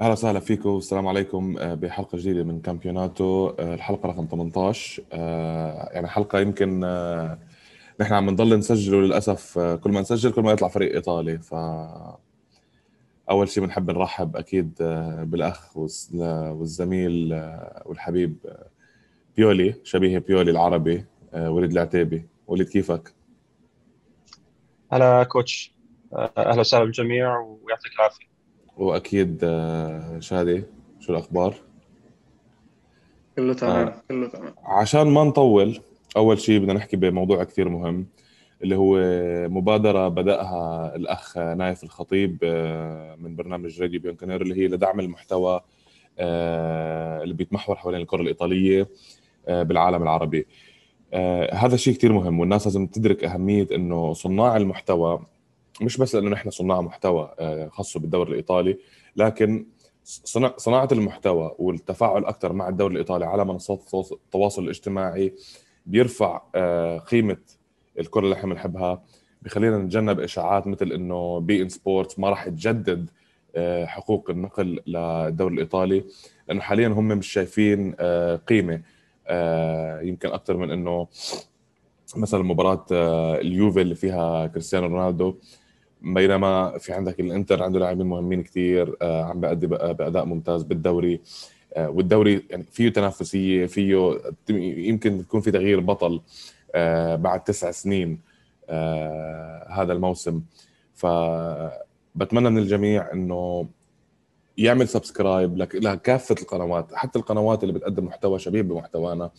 أهلا وسهلا فيكم. والسلام عليكم آه، بحلقة جديدة من كامبيوناتو. آه، الحلقة رقم 18 آه، يعني حلقة يمكن نحن عم نضل نسجله للأسف كل ما نسجل كل ما يطلع فريق إيطالي. ف أول شيء بنحب نرحب أكيد بالأخ والزميل والحبيب بيولي شبيه بيولي العربي وليد العتيبي. وليد كيفك؟ هلا كوتش. أهلا وسهلا بالجميع ويعطيك العافية. وأكيد آه، شادي شو الأخبار كله تمام آه. كله تمام عشان ما نطول أول شيء بدنا نحكي بموضوع كثير مهم اللي هو مبادرة بدأها الأخ نايف الخطيب آه، من برنامج راديو بيونكنير اللي هي لدعم المحتوى اللي بيتمحور حوالين الكرة الإيطالية بالعالم العربي هذا الشيء كثير مهم والناس لازم تدرك أهمية إنه صناع المحتوى مش بس لأنه نحن صناع محتوى آه، خاصه بالدوري الإيطالي لكن صناعة المحتوى والتفاعل أكثر مع الدوري الإيطالي على منصات التواصل الاجتماعي بيرفع آه، قيمة الكرة اللي إحنا بنحبها. بخلينا نتجنب إشاعات مثل إنه beIN Sports ما راح تجدد آه، حقوق النقل للدوري الإيطالي لأنه حاليا هم مش شايفين قيمة يمكن أكثر من إنه مثلا مباراة اليوفي اللي فيها كريستيانو رونالدو. بينما في عندك الانتر عنده لاعبين مهمين كثير آه، عم بأدي بأداء ممتاز بالدوري. آه، والدوري يعني فيه تنافسية فيه يمكن يكون في تغيير بطل آه، بعد تسع سنين هذا الموسم. فبتمنى من الجميع إنه يعمل subscribe لكافة القنوات حتى القنوات اللي بتقدم محتوى شبيه بمحتوانا.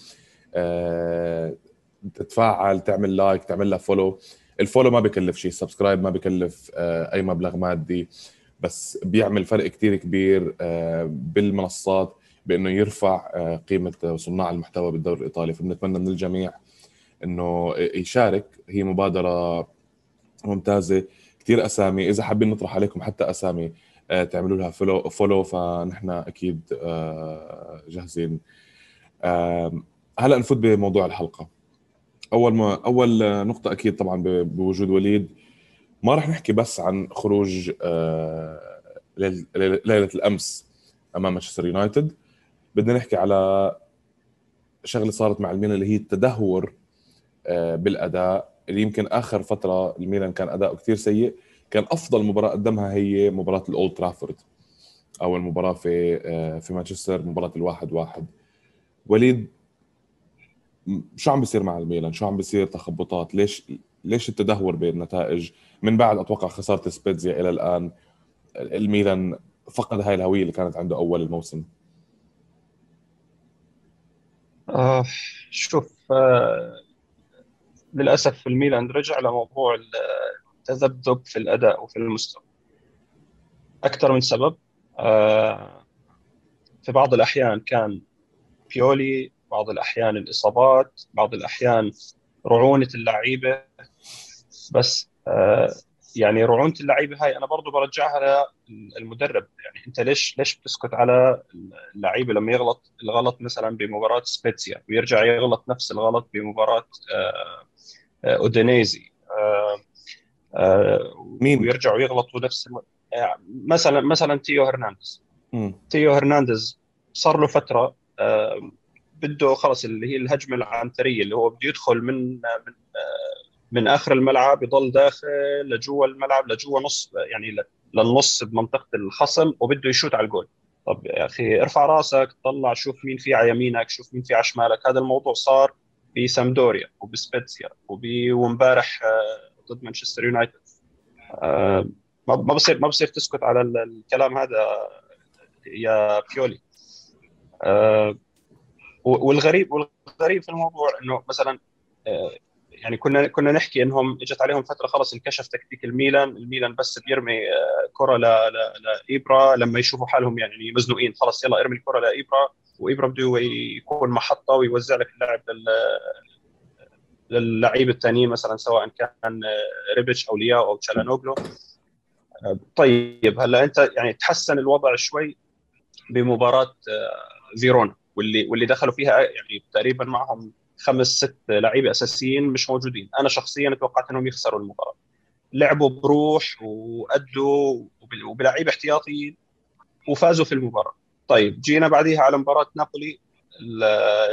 تتفاعل تعمل like تعمل لها follow ال follow ما بكلف شيء ال subscribe ما بكلف آه، أي مبلغ مادي. بس بيعمل فرق كتير كبير آه، بالمنصات بأنه يرفع آه، قيمة صناع المحتوى بالدوري الإيطالي. فبنتمنى من الجميع إنه يشارك. هي مبادرة ممتازة كثير أسامي. إذا حابين نطرح عليكم حتى أسامي تعملوا لها follow follow فنحن أكيد جاهزين. هلا نفوت بموضوع الحلقة. أول ما أول نقطة أكيد طبعا بوجود وليد. ما راح نحكي بس عن خروج آه، ليلة الأمس أمام مانشستر يونايتد. بدنا نحكي على شغلة صارت مع الميلان اللي هي التدهور آه، بالأداء اللي يمكن آخر فترة الميلان كان أداؤه كثير سيء. كان أفضل مباراة قدمها هي مباراة الأولد ترافورد. أو المباراه في آه، في مانشستر مباراة الواحد واحد وليد شو عم بيصير مع الميلان؟ شو عم بيصير تخبطات؟ ليش ليش التدهور بالنتائج من بعد أتوقع خسارة سبيتزيا إلى الآن الميلان فقد هاي الهوية اللي كانت عنده أول الموسم. آه شوف آه للأسف الميلان رجع لموضوع التذبذب في الأداء وفي المستوى. أكثر من سبب آه في بعض الأحيان كان بيولي بعض الأحيان الإصابات بعض الأحيان رعونة اللعيبة. بس آه، يعني رعونة اللعيبة هاي أنا برضو برجعها للمدرب. يعني أنت ليش ليش بتسكت على اللعيبة لما يغلط الغلط مثلا بمباراة سبيتسيا ويرجع يغلط نفس الغلط بمباراة آه، آه، أودينيزي مين ويرجعوا يغلطوا نفس مثلا مثلا تيو هرنانديز. تيو هرنانديز صار له فترة بده خلص اللي هي الهجمة العنترية اللي هو بده يدخل من من من آخر الملعب يضل داخل لجوا الملعب لجوا نص يعني للنص بمنطقة الخصم وبده يشوت على الجول. طب يا أخي ارفع رأسك طلع شوف مين في على يمينك شوف مين في على شمالك. هذا الموضوع صار بسامدوريا وبسبيتسيا وامبارح آه، ضد مانشستر يونايتد. آه، ما بصير ما بصير تسكت على الكلام هذا يا بيولي. آه، والغريب والغريب في الموضوع إنه مثلا آه، يعني كنا كنا نحكي إنهم إجت عليهم فترة خلص انكشف تكتيك الميلان، الميلان بس بيرمي آه، كرة لايبرا لما يشوفوا حالهم يعني مزنوقين خلص يلا ارمي الكرة لايبرا وايبرا بده يكون محطة ويوزع لك اللاعب للعيبه الثانيين مثلا سواء كان آه، ريبتش أو لياو أو تشالانوغلو. طيب هلا أنت يعني تحسن الوضع شوي بمباراة فيرونا. واللي واللي دخلوا فيها يعني تقريبا معهم خمس ست لعيبة أساسيين مش موجودين. أنا شخصيا توقعت إنهم يخسروا المباراة. لعبوا بروح وأدوا وبلعيبة احتياطيين وفازوا في المباراة. طيب جينا بعديها على مباراة نابولي.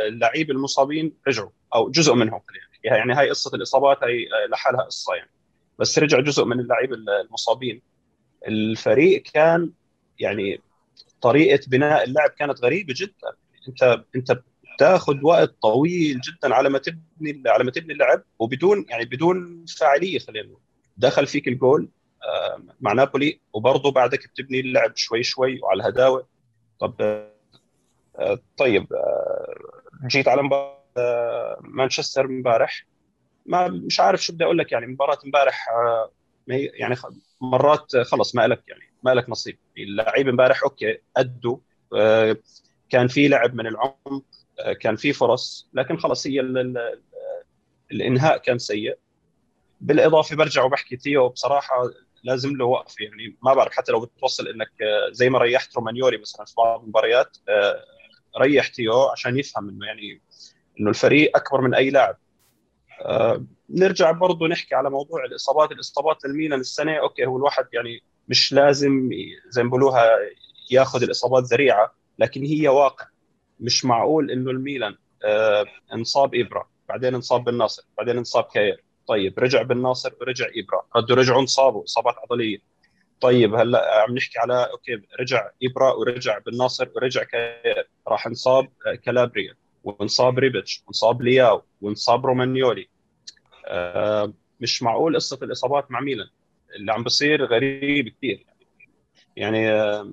اللعيبه المصابين رجعوا أو جزء منهم. يعني هاي قصة الإصابات هي لحالها قصة يعني. بس رجع جزء من اللعيبه المصابين. الفريق كان يعني طريقة بناء اللعب كانت غريبة جدا. انت انت بتاخذ وقت طويل جدا على ما تبني على ما تبني اللعب وبدون يعني بدون فاعلية خلينا نقول. دخل فيك الجول آه، مع نابولي وبرضه بعدك بتبني اللعب شوي شوي وعلى الهداوة. طب آه، طيب آه، جيت على مانشستر امبارح. ما مش عارف شو بدي أقول لك يعني مباراة امبارح يعني مرات خلص ما لك يعني ما لك نصيب. اللعيبه امبارح okay أدوا كان في لعب من العمق كان في فرص لكن خلص هي الإنهاء كان سيء. بالإضافة برجع وبحكي تيو بصراحة لازم له وقف يعني ما بعرف حتى لو بتوصل إنك زي ما ريحت رومانيولي مثلا في بعض المباريات ريح تيو عشان يفهم إنه يعني إنه الفريق أكبر من أي لاعب. نرجع برضه نحكي على موضوع الإصابات الإصابات للميلان السنة okay هو الواحد يعني مش لازم زي ما بيقولوها ياخذ الإصابات ذريعة لكن هي واقع. مش معقول إنه الميلان آه انصاب ابرا بعدين انصاب بالناصر بعدين انصاب كاير. طيب رجع بالناصر ورجع ابرا ردوا رجعوا انصابوا اصابات عضلية. طيب هلأ عم نحكي على okay رجع ابرا ورجع بالناصر ورجع كاير. راح انصاب آه، كالابريا وانصاب ريبتش وانصاب لياو وانصاب رومانيولي. آه مش معقول قصة الإصابات مع ميلان. اللي عم بصير غريب كثير يعني آه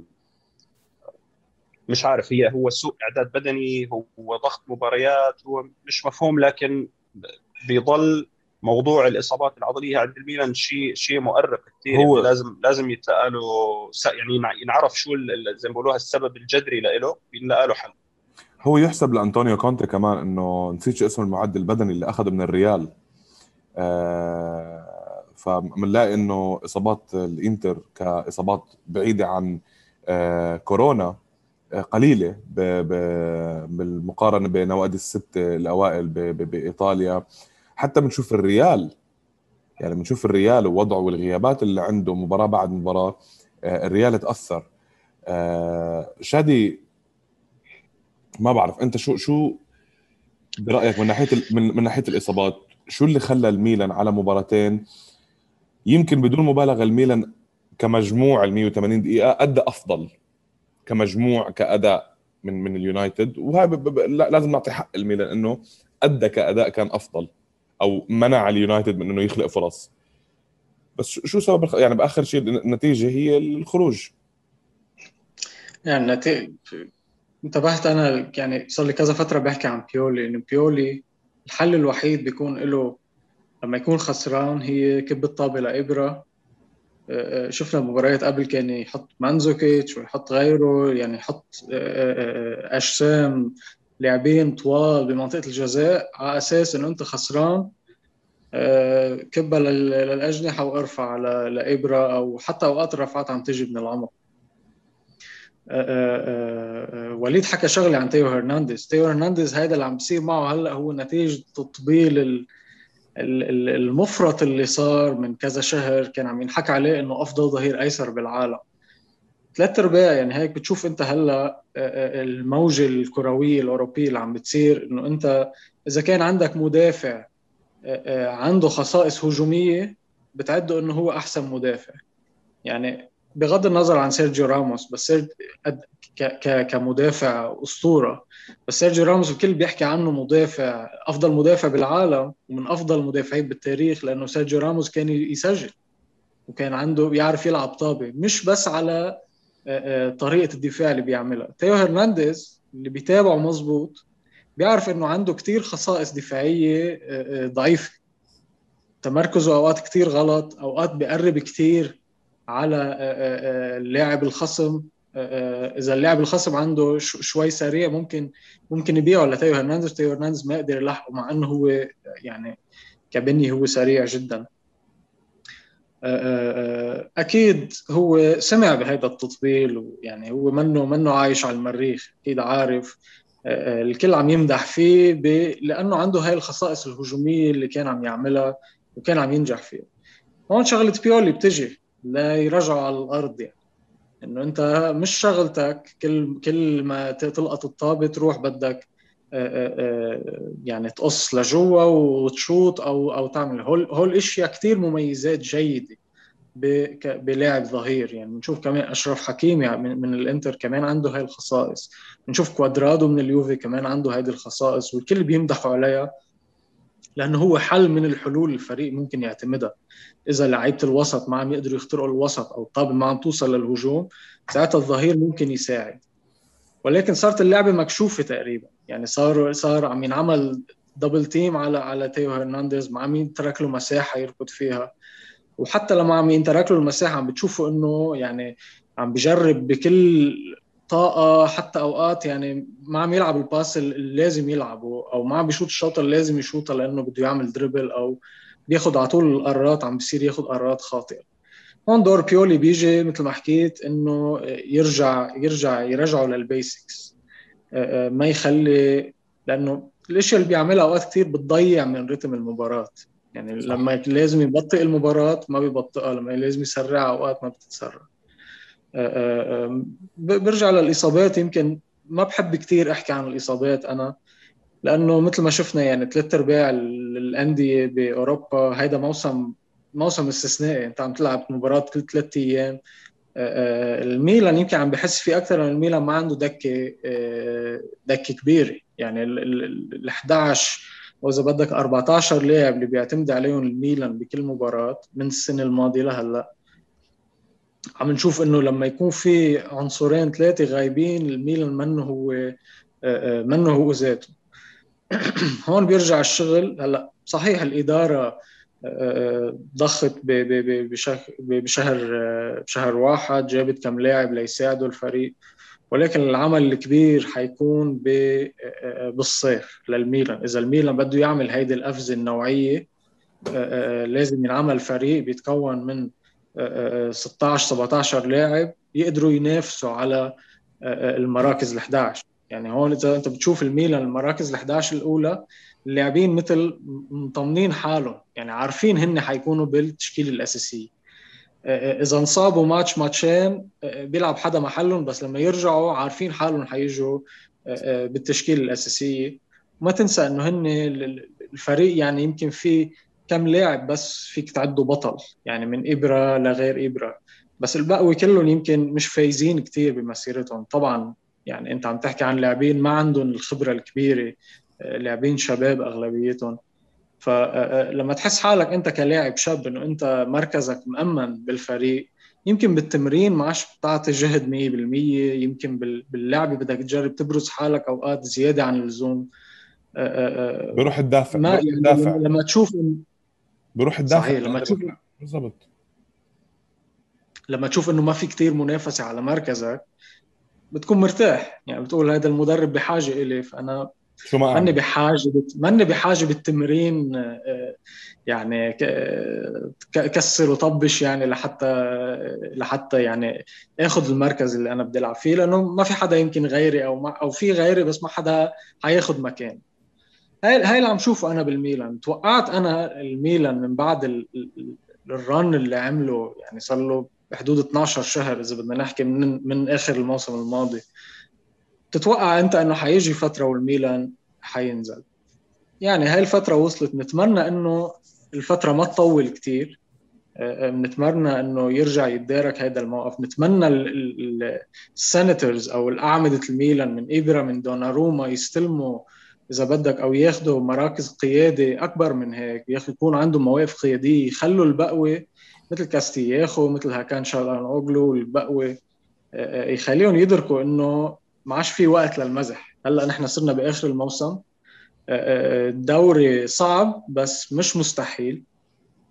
مش عارف هي هو سوء إعداد بدني هو ضغط مباريات هو مش مفهوم لكن بيضل موضوع الإصابات العضلية عند الميلان شيء شيء مؤرق كثير هو لازم لازم يتلقى له يعني ينعرف شو زي ما بيقولوها السبب الجذري له ينلقى له حل. هو يحسب لأنطونيو كونتي كمان إنه نسيت اسم المعدل البدني اللي اخذه من الريال. آه فبنلاقي إنه إصابات الإنتر كإصابات بعيدة عن آه كورونا قليلة بالمقارنة بنوادي الستة الأوائل بإيطاليا. حتى بنشوف الريال يعني بنشوف الريال ووضعه والغيابات اللي عنده مباراة بعد مباراة آه، الريال تأثر. آه، شادي ما بعرف أنت شو شو برأيك من ناحية من, من ناحية الإصابات؟ شو اللي خلى الميلان على مباراتين؟ يمكن بدون مبالغة الميلان كمجموع ال 180 دقيقة ادى أفضل. كمجموع كأداء من من اليونايتد. وهاي لازم نعطي حق الميلان إنه أدى كأداء كان أفضل أو منع اليونايتد من إنه يخلق فرص. بس شو سبب. يعني بآخر شيء النتيجة هي الخروج. يعني النتيجه انتبهت أنا يعني صار لي كذا فترة بحكي عن بيولي إنه بيولي الحل الوحيد بيكون له لما يكون خسران هي كب الطابة لإبرة. شفنا مباريات قبل كان يحط مانزوكيتش ويحط غيره يعني يحط آه، أجسام لاعبين طوال بمنطقة الجزاء على أساس إنه أنت خسران. كبها للأجنحة وارفع لإبرة أو حتى أوقات الرفعات عم تجي من العمق وليد حكى شغلة عن تيو هرنانديز. تيو هرنانديز هذا اللي عم بيصير معه هلأ هو نتيجة تطبيل المفرط اللي صار من كذا شهر كان عم ينحكى عليه إنه أفضل ظهير أيسر بالعالم. ثلاث أرباع يعني هيك بتشوف أنت هلأ الموجة الكروية الأوروبية اللي عم بتصير إنه أنت إذا كان عندك مدافع عنده خصائص هجومية بتعده إنه هو أحسن مدافع. يعني بغض النظر عن سيرجيو راموس بس كمدافع أسطورة بس سيرجيو راموس الكل بيحكي عنه مدافع أفضل مدافع بالعالم ومن أفضل المدافعين بالتاريخ لأنه سيرجيو راموس كان يسجل وكان عنده بيعرف يلعب طابة مش بس على طريقة الدفاع اللي بيعملها. تيو هرنانديز اللي بيتابعه مزبوط بيعرف إنه عنده كتير خصائص دفاعية ضعيفة. تمركزه أوقات كتير غلط أوقات بيقرب كتير على اللاعب الخصم. إذا اللاعب الخصم عنده شوي سريع ممكن ممكن يبيعه لتيو هرنانديز تيو هرنانديز ما يقدر يلحقه مع إنه هو يعني كبني هو سريع جدا. أكيد هو سمع بهذا التطبيل ويعني هو منه منه عايش على المريخ أكيد عارف. الكل عم يمدح فيه ب... لأنه عنده هاي الخصائص الهجومية اللي كان عم يعملها وكان عم ينجح فيها. هون شغلة بيولي بتجي لا على الأرض يعني. إنه أنت مش شغلتك كل كل ما تلقط الطابة تروح بدك يعني تقص لجوا وتشوط أو أو تعمل. هول هول إشياء كثير مميزات جيدة بلاعب ظهير. يعني بنشوف كمان أشرف حكيمي من, من الإنتر كمان عنده هاي الخصائص. بنشوف كوادرادو من اليوفي كمان عنده هذه الخصائص والكل بيمدحوا عليها. لأنه هو حل من الحلول الفريق ممكن يعتمدها. إذا لعيبة الوسط ما عم يقدروا يخترقوا الوسط أو الطابه ما عم توصل للهجوم ساعتها الظهير ممكن يساعد. ولكن صارت اللعبة مكشوفة تقريبا. يعني صار صار عم ينعمل double team على على تيو هرنانديز ما عم يترك له مساحة يركض فيها. وحتى لما عم ينترك له المساحة عم بتشوفوا إنه يعني عم بجرب بكل طاقة حتى أوقات يعني ما عم يلعب ال pass اللي لازم يلعبه أو ما عم بيشوط الشوطه اللي لازم يشوطها لأنه بده يعمل dribble أو بياخذ على طول القرارات عم بيصير ياخذ قرارات خاطئة. هون دور بيولي بيجي مثل ما حكيت إنه يرجع يرجع يرجعه لل basics ما يخلي لأنه الأشياء اللي بيعملها أوقات كثير بتضيع من رتم المباراة. يعني صح. لما لازم يبطئ المباراة ما بيبطئها لما لازم يسرعها أوقات ما بتتسرع. برجع للإصابات. يمكن ما بحب كثير أحكي عن الإصابات أنا لأنه مثل ما شفنا يعني ثلاث أرباع الأندية بأوروبا هيدا موسم موسم استثنائي. أنت عم تلعب مباراة كل ثلاث أيام. الميلان يمكن عم بحس فيه أكثر لأن الميلان ما عنده دكة دكة كبيرة. يعني ال 11 وإذا بدك 14 لاعب اللي بيعتمد عليهم الميلان بكل مباراة من السنة الماضية لهلأ عم نشوف إنه لما يكون في عنصرين ثلاثة غايبين الميلان منه هو منه هو ذاته. هون بيرجع الشغل. هلأ صحيح الإدارة ضخت بشهر بشهر واحد جابت كم لاعب ليساعدوا الفريق. ولكن العمل الكبير حيكون بالصيف للميلان. إذا الميلان بده يعمل هيدي القفزه النوعية لازم ينعمل فريق بيتكون من 16 17 لاعب يقدروا ينافسوا على المراكز ال11 يعني هون إذا أنت بتشوف الميلان المراكز ال11 الأولى اللاعبين مثل مطمنين حالهم. يعني عارفين هن حيكونوا بالتشكيلة الأساسية. إذا انصابوا ماتش ماتشين بيلعب حدا محلهم بس لما يرجعوا عارفين حالهم حيجوا بالتشكيلة الأساسية. وما تنسى إنه هن الفريق يعني يمكن في كم لاعب بس فيك تعده بطل يعني من إبرة لغير إبرة. بس الباقي كلهم يمكن مش فايزين كثير بمسيرتهم. طبعا يعني أنت عم تحكي عن لاعبين ما عندهم الخبرة الكبيرة لاعبين شباب أغلبيتهم. فلما تحس حالك أنت كلاعب شاب إنه أنت مركزك مأمن بالفريق يمكن بالتمرين ما عادش بتعطي جهد 100% يمكن باللعبه بدك تجرب تبرز حالك أوقات زيادة عن اللزوم. بروح تدافع ما يعني الدافع. لما تشوف بروح تدافع صحيح لما تشوف بالضبط لما تشوف انه ما في كتير منافسة على مركزك بتكون مرتاح. يعني بتقول هذا المدرب بحاجة إلي فأنا شو ما ماني بحاجة بت... ماني بحاجة بالتمرين يعني كسر وطبش يعني لحتى لحتى يعني آخذ المركز اللي أنا بدي ألعب فيه لأنه ما في حدا يمكن غيري أو ما أو في غيري بس ما حدا حياخذ مكان هاي هاي اللي عم شوفه أنا بالميلان. توقعت أنا الميلان من بعد ال... الرن اللي عمله يعني صار له بحدود 12 شهر إذا بدنا نحكي من من آخر الموسم الماضي. تتوقع أنت إنه حيجي فترة والميلان حينزل؟ يعني هاي الفترة وصلت. نتمنى إنه الفترة ما تطول كتير. نتمنى إنه يرجع يتدارك هذا الموقف. نتمنى السنترز أو الأعمدة الميلان من ابره من دوناروما يستلموا إذا بدك أو ياخذوا مراكز قيادة أكبر من هيك يكون عندهم مواقف قيادية يخلوا البقوة مثل كاستياخو مثل هاكان شالانوغلو البقوة يخليهم يدركوا إنه ما عادش في وقت للمزح. هلأ نحن صرنا بآخر الموسم الدوري صعب بس مش مستحيل.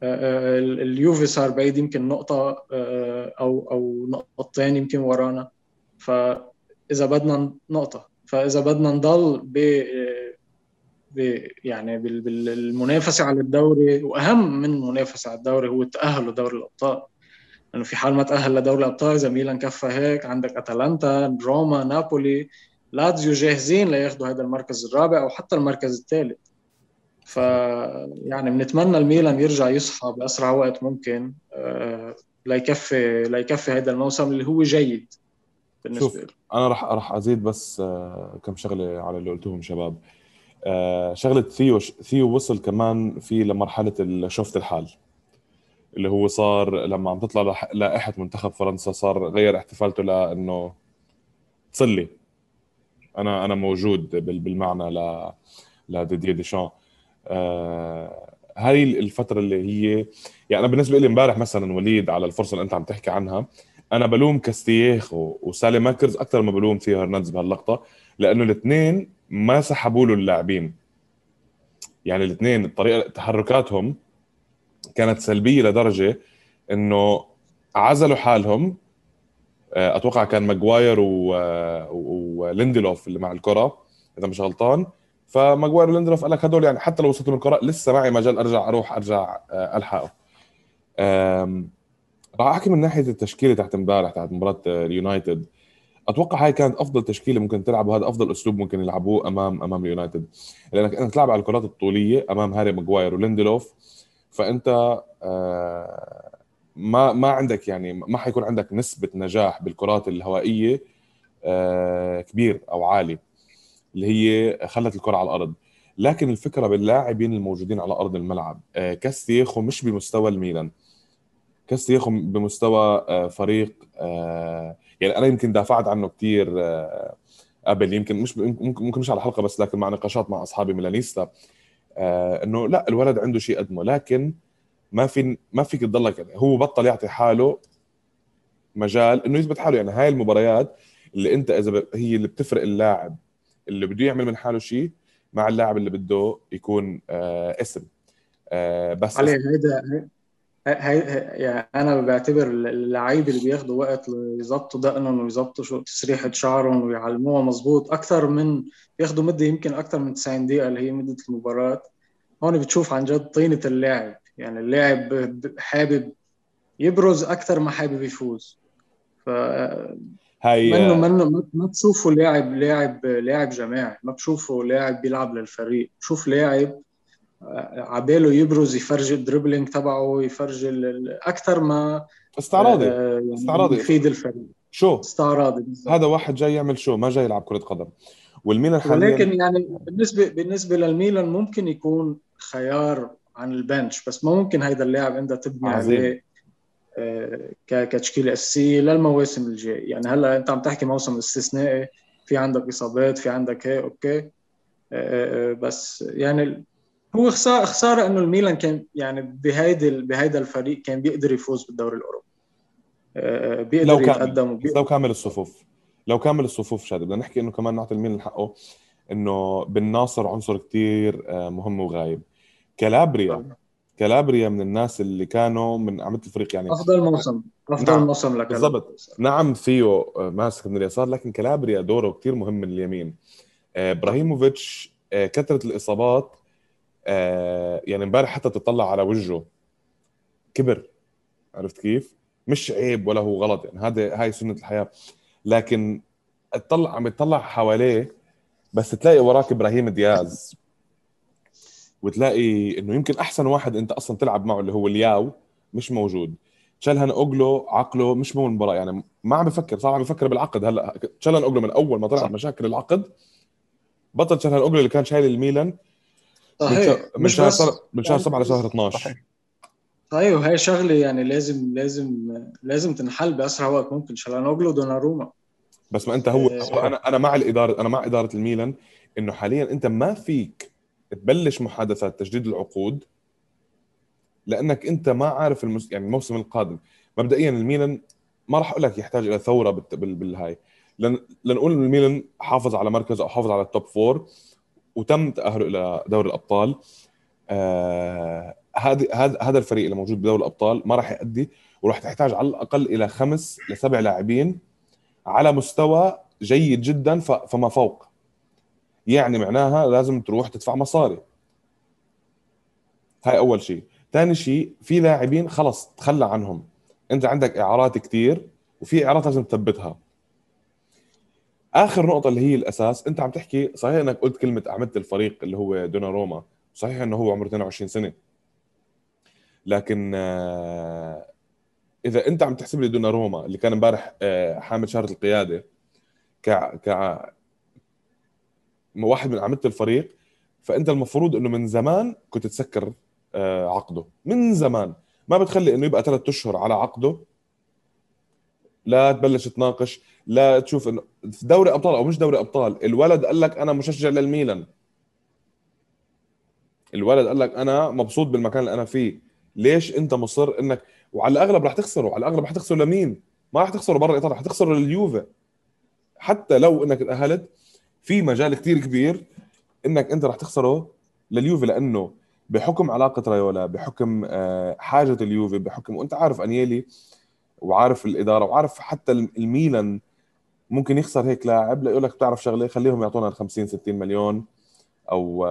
اليوفي صار بعيد يمكن نقطة أو أو نقطتين يمكن ورانا. فإذا بدنا نقطة. فإذا بدنا نضل ب يعني بالمنافسة على الدوري وأهم من المنافسة على الدوري هو التأهل لدوري الأبطال. لأنه في حال ما تأهل لدوري الأبطال إذا ميلان كفى هيك عندك أتلانتا روما نابولي لاتزيو جاهزين لياخذوا هذا المركز الرابع أو حتى المركز الثالث. ف يعني بنتمنى الميلان يرجع يصحى باسرع وقت ممكن ليكفي ليكفي هذا الموسم اللي هو جيد. بالنسبة شوف أنا راح راح أزيد بس آه، كم شغلة على اللي قلتهم شباب. آه، شغلة ثيو ثيو وصل كمان في لمرحلة شفت الحال اللي هو صار لما عم تطلع لائحة منتخب فرنسا صار غير احتفالته لأنه تصلي أنا أنا موجود بالمعنى ل لديدي ديشان آه هاي الفترة اللي هي يعني أنا بالنسبة لي امبارح مثلا وليد على الفرصة اللي أنت عم تحكي عنها أنا بلوم كاستييخو وسالي ماكرز أكثر ما بلوم فيها هرنانديز بهاللقطة لأنه الاثنين ما سحبوا له اللاعبين. يعني الاثنين طريقة تحركاتهم كانت سلبية لدرجة إنه عزلوا حالهم. آه، أتوقع كان ماجواير وليندلوف اللي مع الكرة إذا مش غلطان. فماجواير وليندلوف قال لك هدول يعني حتى لو وصلت الكره لسه معي مجال ارجع أروح أرجع آه، ألحقه. راح أحكي من ناحية التشكيلة تحت امبارح تحت مباراة اليونايتد. أتوقع هاي كانت أفضل تشكيلة ممكن تلعب وهذا أفضل أسلوب ممكن يلعبوه أمام أمام اليونايتد. لأنك أنت تلعب على الكرات الطولية أمام هاري ماجواير وليندلوف فأنت آه، ما ما عندك يعني ما حيكون عندك نسبة نجاح بالكرات الهوائية آه، كبير أو عالي اللي هي خلت الكرة على الأرض. لكن الفكرة باللاعبين الموجودين على أرض الملعب آه، كاستيخو مش بمستوى الميلان. كاستيخو بمستوى فريق يعني أنا يمكن دافعت عنه كثير قبل يمكن مش ممكن مش على الحلقة بس لكن مع نقاشات مع أصحابي ميلانيستا إنه لا الولد عنده شيء قدمه لكن ما في ما فيك تضلك يعني. هو بطل يعطي حاله مجال إنه يثبت حاله. يعني هاي المباريات اللي أنت إذا هي اللي بتفرق اللاعب. اللي بده يعمل من حاله شيء مع اللاعب اللي بده يكون آه اسم. آه بس علي هيدا هي يعني أنا بعتبر اللعيبه اللي بياخذوا وقت ليظبطوا دقنهم ويظبطوا شو تسريحة شعرهم ويعلموها مزبوط أكثر من بياخذوا مدة يمكن أكثر من 90 دقيقة اللي هي مدة المباراة. هون بتشوف عن جد طينة اللاعب. يعني اللاعب حابب يبرز أكثر ما حابب يفوز. ف هاي منه منه ما تشوفه لاعب لاعب لاعب جماعي ما بشوفه لاعب بيلعب للفريق. بشوف لاعب عباله يبرز يفرجي ال dribbling تبعه يفرجي أكثر ما استعراضي آه يعني استعراضي. يفيد الفريق. شو؟ استعراضي هذا واحد جاي يعمل شو؟ ما جاي يلعب كرة قدم. والميلان حاليا ولكن يعني بالنسبة بالنسبة للميلان ممكن يكون خيار عن البنش بس ما ممكن هيدا اللاعب انت تبني. عليه آه، كتشكيلة أساسية للمواسم الجاية. يعني هلأ أنت عم تحكي موسم استثنائي في عندك إصابات في عندك هيك أوكي. آه، آه، بس يعني هو خساره خسارة إنه الميلان كان يعني بهيدي بهيدا الفريق كان بيقدر يفوز بالدوري الأوروبي. بيقدر لو يتقدم لو كامل الصفوف. لو كامل الصفوف شادي بدنا نحكي إنه كمان نعطي الميلان حقه إنه بن ناصر عنصر كثير مهم وغايب. كالابريا كالابريا من الناس اللي كانوا من أعمدة الفريق يعني أفضل موسم أفضل نعم. موسم لك بالضبط. نعم فيه ماسك من اليسار لكن كالابريا دوره كثير مهم من اليمين. آه، إبراهيموفيتش آه، كثرة الإصابات آه، يعني امبارح حتى تطلع على وجهه. كبر. عرفت كيف؟ مش عيب ولا هو غلط. يعني هذا هاي سنة الحياة. لكن اطلع عم يطلع حواليه بس تلاقي وراك براهيم دياز. وتلاقي إنه يمكن أحسن واحد أنت أصلا تلعب معه اللي هو الياو مش موجود. تشالهان اوجلو عقله مش مو المباراه يعني ما عم بفكر. صار عم بفكر بالعقد. هلا تشالهان اوجلو من أول ما طلع مشاكل العقد بطل تشالهان اوجلو اللي كان شايل الميلان. صحيح. من شهر من شهر 7 لشهر 12 صحيح صحيح وهي شغلة يعني لازم لازم لازم تنحل بأسرع وقت ممكن. شالانوجلو دوناروما بس ما أنت هو, هو آه، أنا أنا مع الاداره أنا مع إدارة الميلان إنه حاليا أنت ما فيك تبلش محادثات تجديد العقود لأنك أنت ما عارف المس... يعني الموسم القادم. مبدئيا الميلان ما راح أقول لك يحتاج إلى ثورة بال... بال... بالهاي. لن... لنقول ان الميلان حافظ على مركز أو حافظ على ال top four وتم تأهله إلى دوري الأبطال. هذا آه... هذا الفريق اللي موجود بدوري الأبطال ما راح يأدي وراح تحتاج على الأقل إلى خمس لسبع لاعبين على مستوى جيد جدا. فما فوق. يعني معناها لازم تروح تدفع مصاري. هاي أول شيء. ثاني شيء في لاعبين خلص تخلى عنهم. أنت عندك إعارات كثير وفي إعارات لازم تثبتها. آخر نقطة اللي هي الأساس أنت عم تحكي صحيح إنك قلت كلمة أعمدة الفريق اللي هو روما صحيح إنه هو عمره 22 سنة. لكن آه، إذا أنت عم تحسب لي دوناروما اللي كان إمبارح آه، حامل شهاده القيادة ك ك واحد من أعمدة الفريق فأنت المفروض إنه من زمان كنت تسكر آه، عقده. من زمان. ما بتخلي إنه يبقى ثلاث أشهر على عقده لا تبلش تناقش لا تشوف إنه في دوري أبطال أو مش دوري أبطال الولد قال لك أنا مشجع للميلان. الولد قال لك أنا مبسوط بالمكان اللي أنا فيه. ليش أنت مصر إنك وعلى الأغلب رح تخسره على الأغلب رح تخسره لمين؟ ما رح تخسره برا ايطاليا رح تخسره لليوفي. حتى لو إنك تأهلت في مجال كثير كبير إنك أنت رح تخسره لليوفي لأنه بحكم علاقة رايولا بحكم آه، حاجة اليوفي بحكم وأنت عارف أنيلي وعارف الإدارة وعارف حتى الميلان ممكن يخسر هيك لاعب ليقول لك بتعرف شغلة خليهم يعطونا 50 60 مليون أو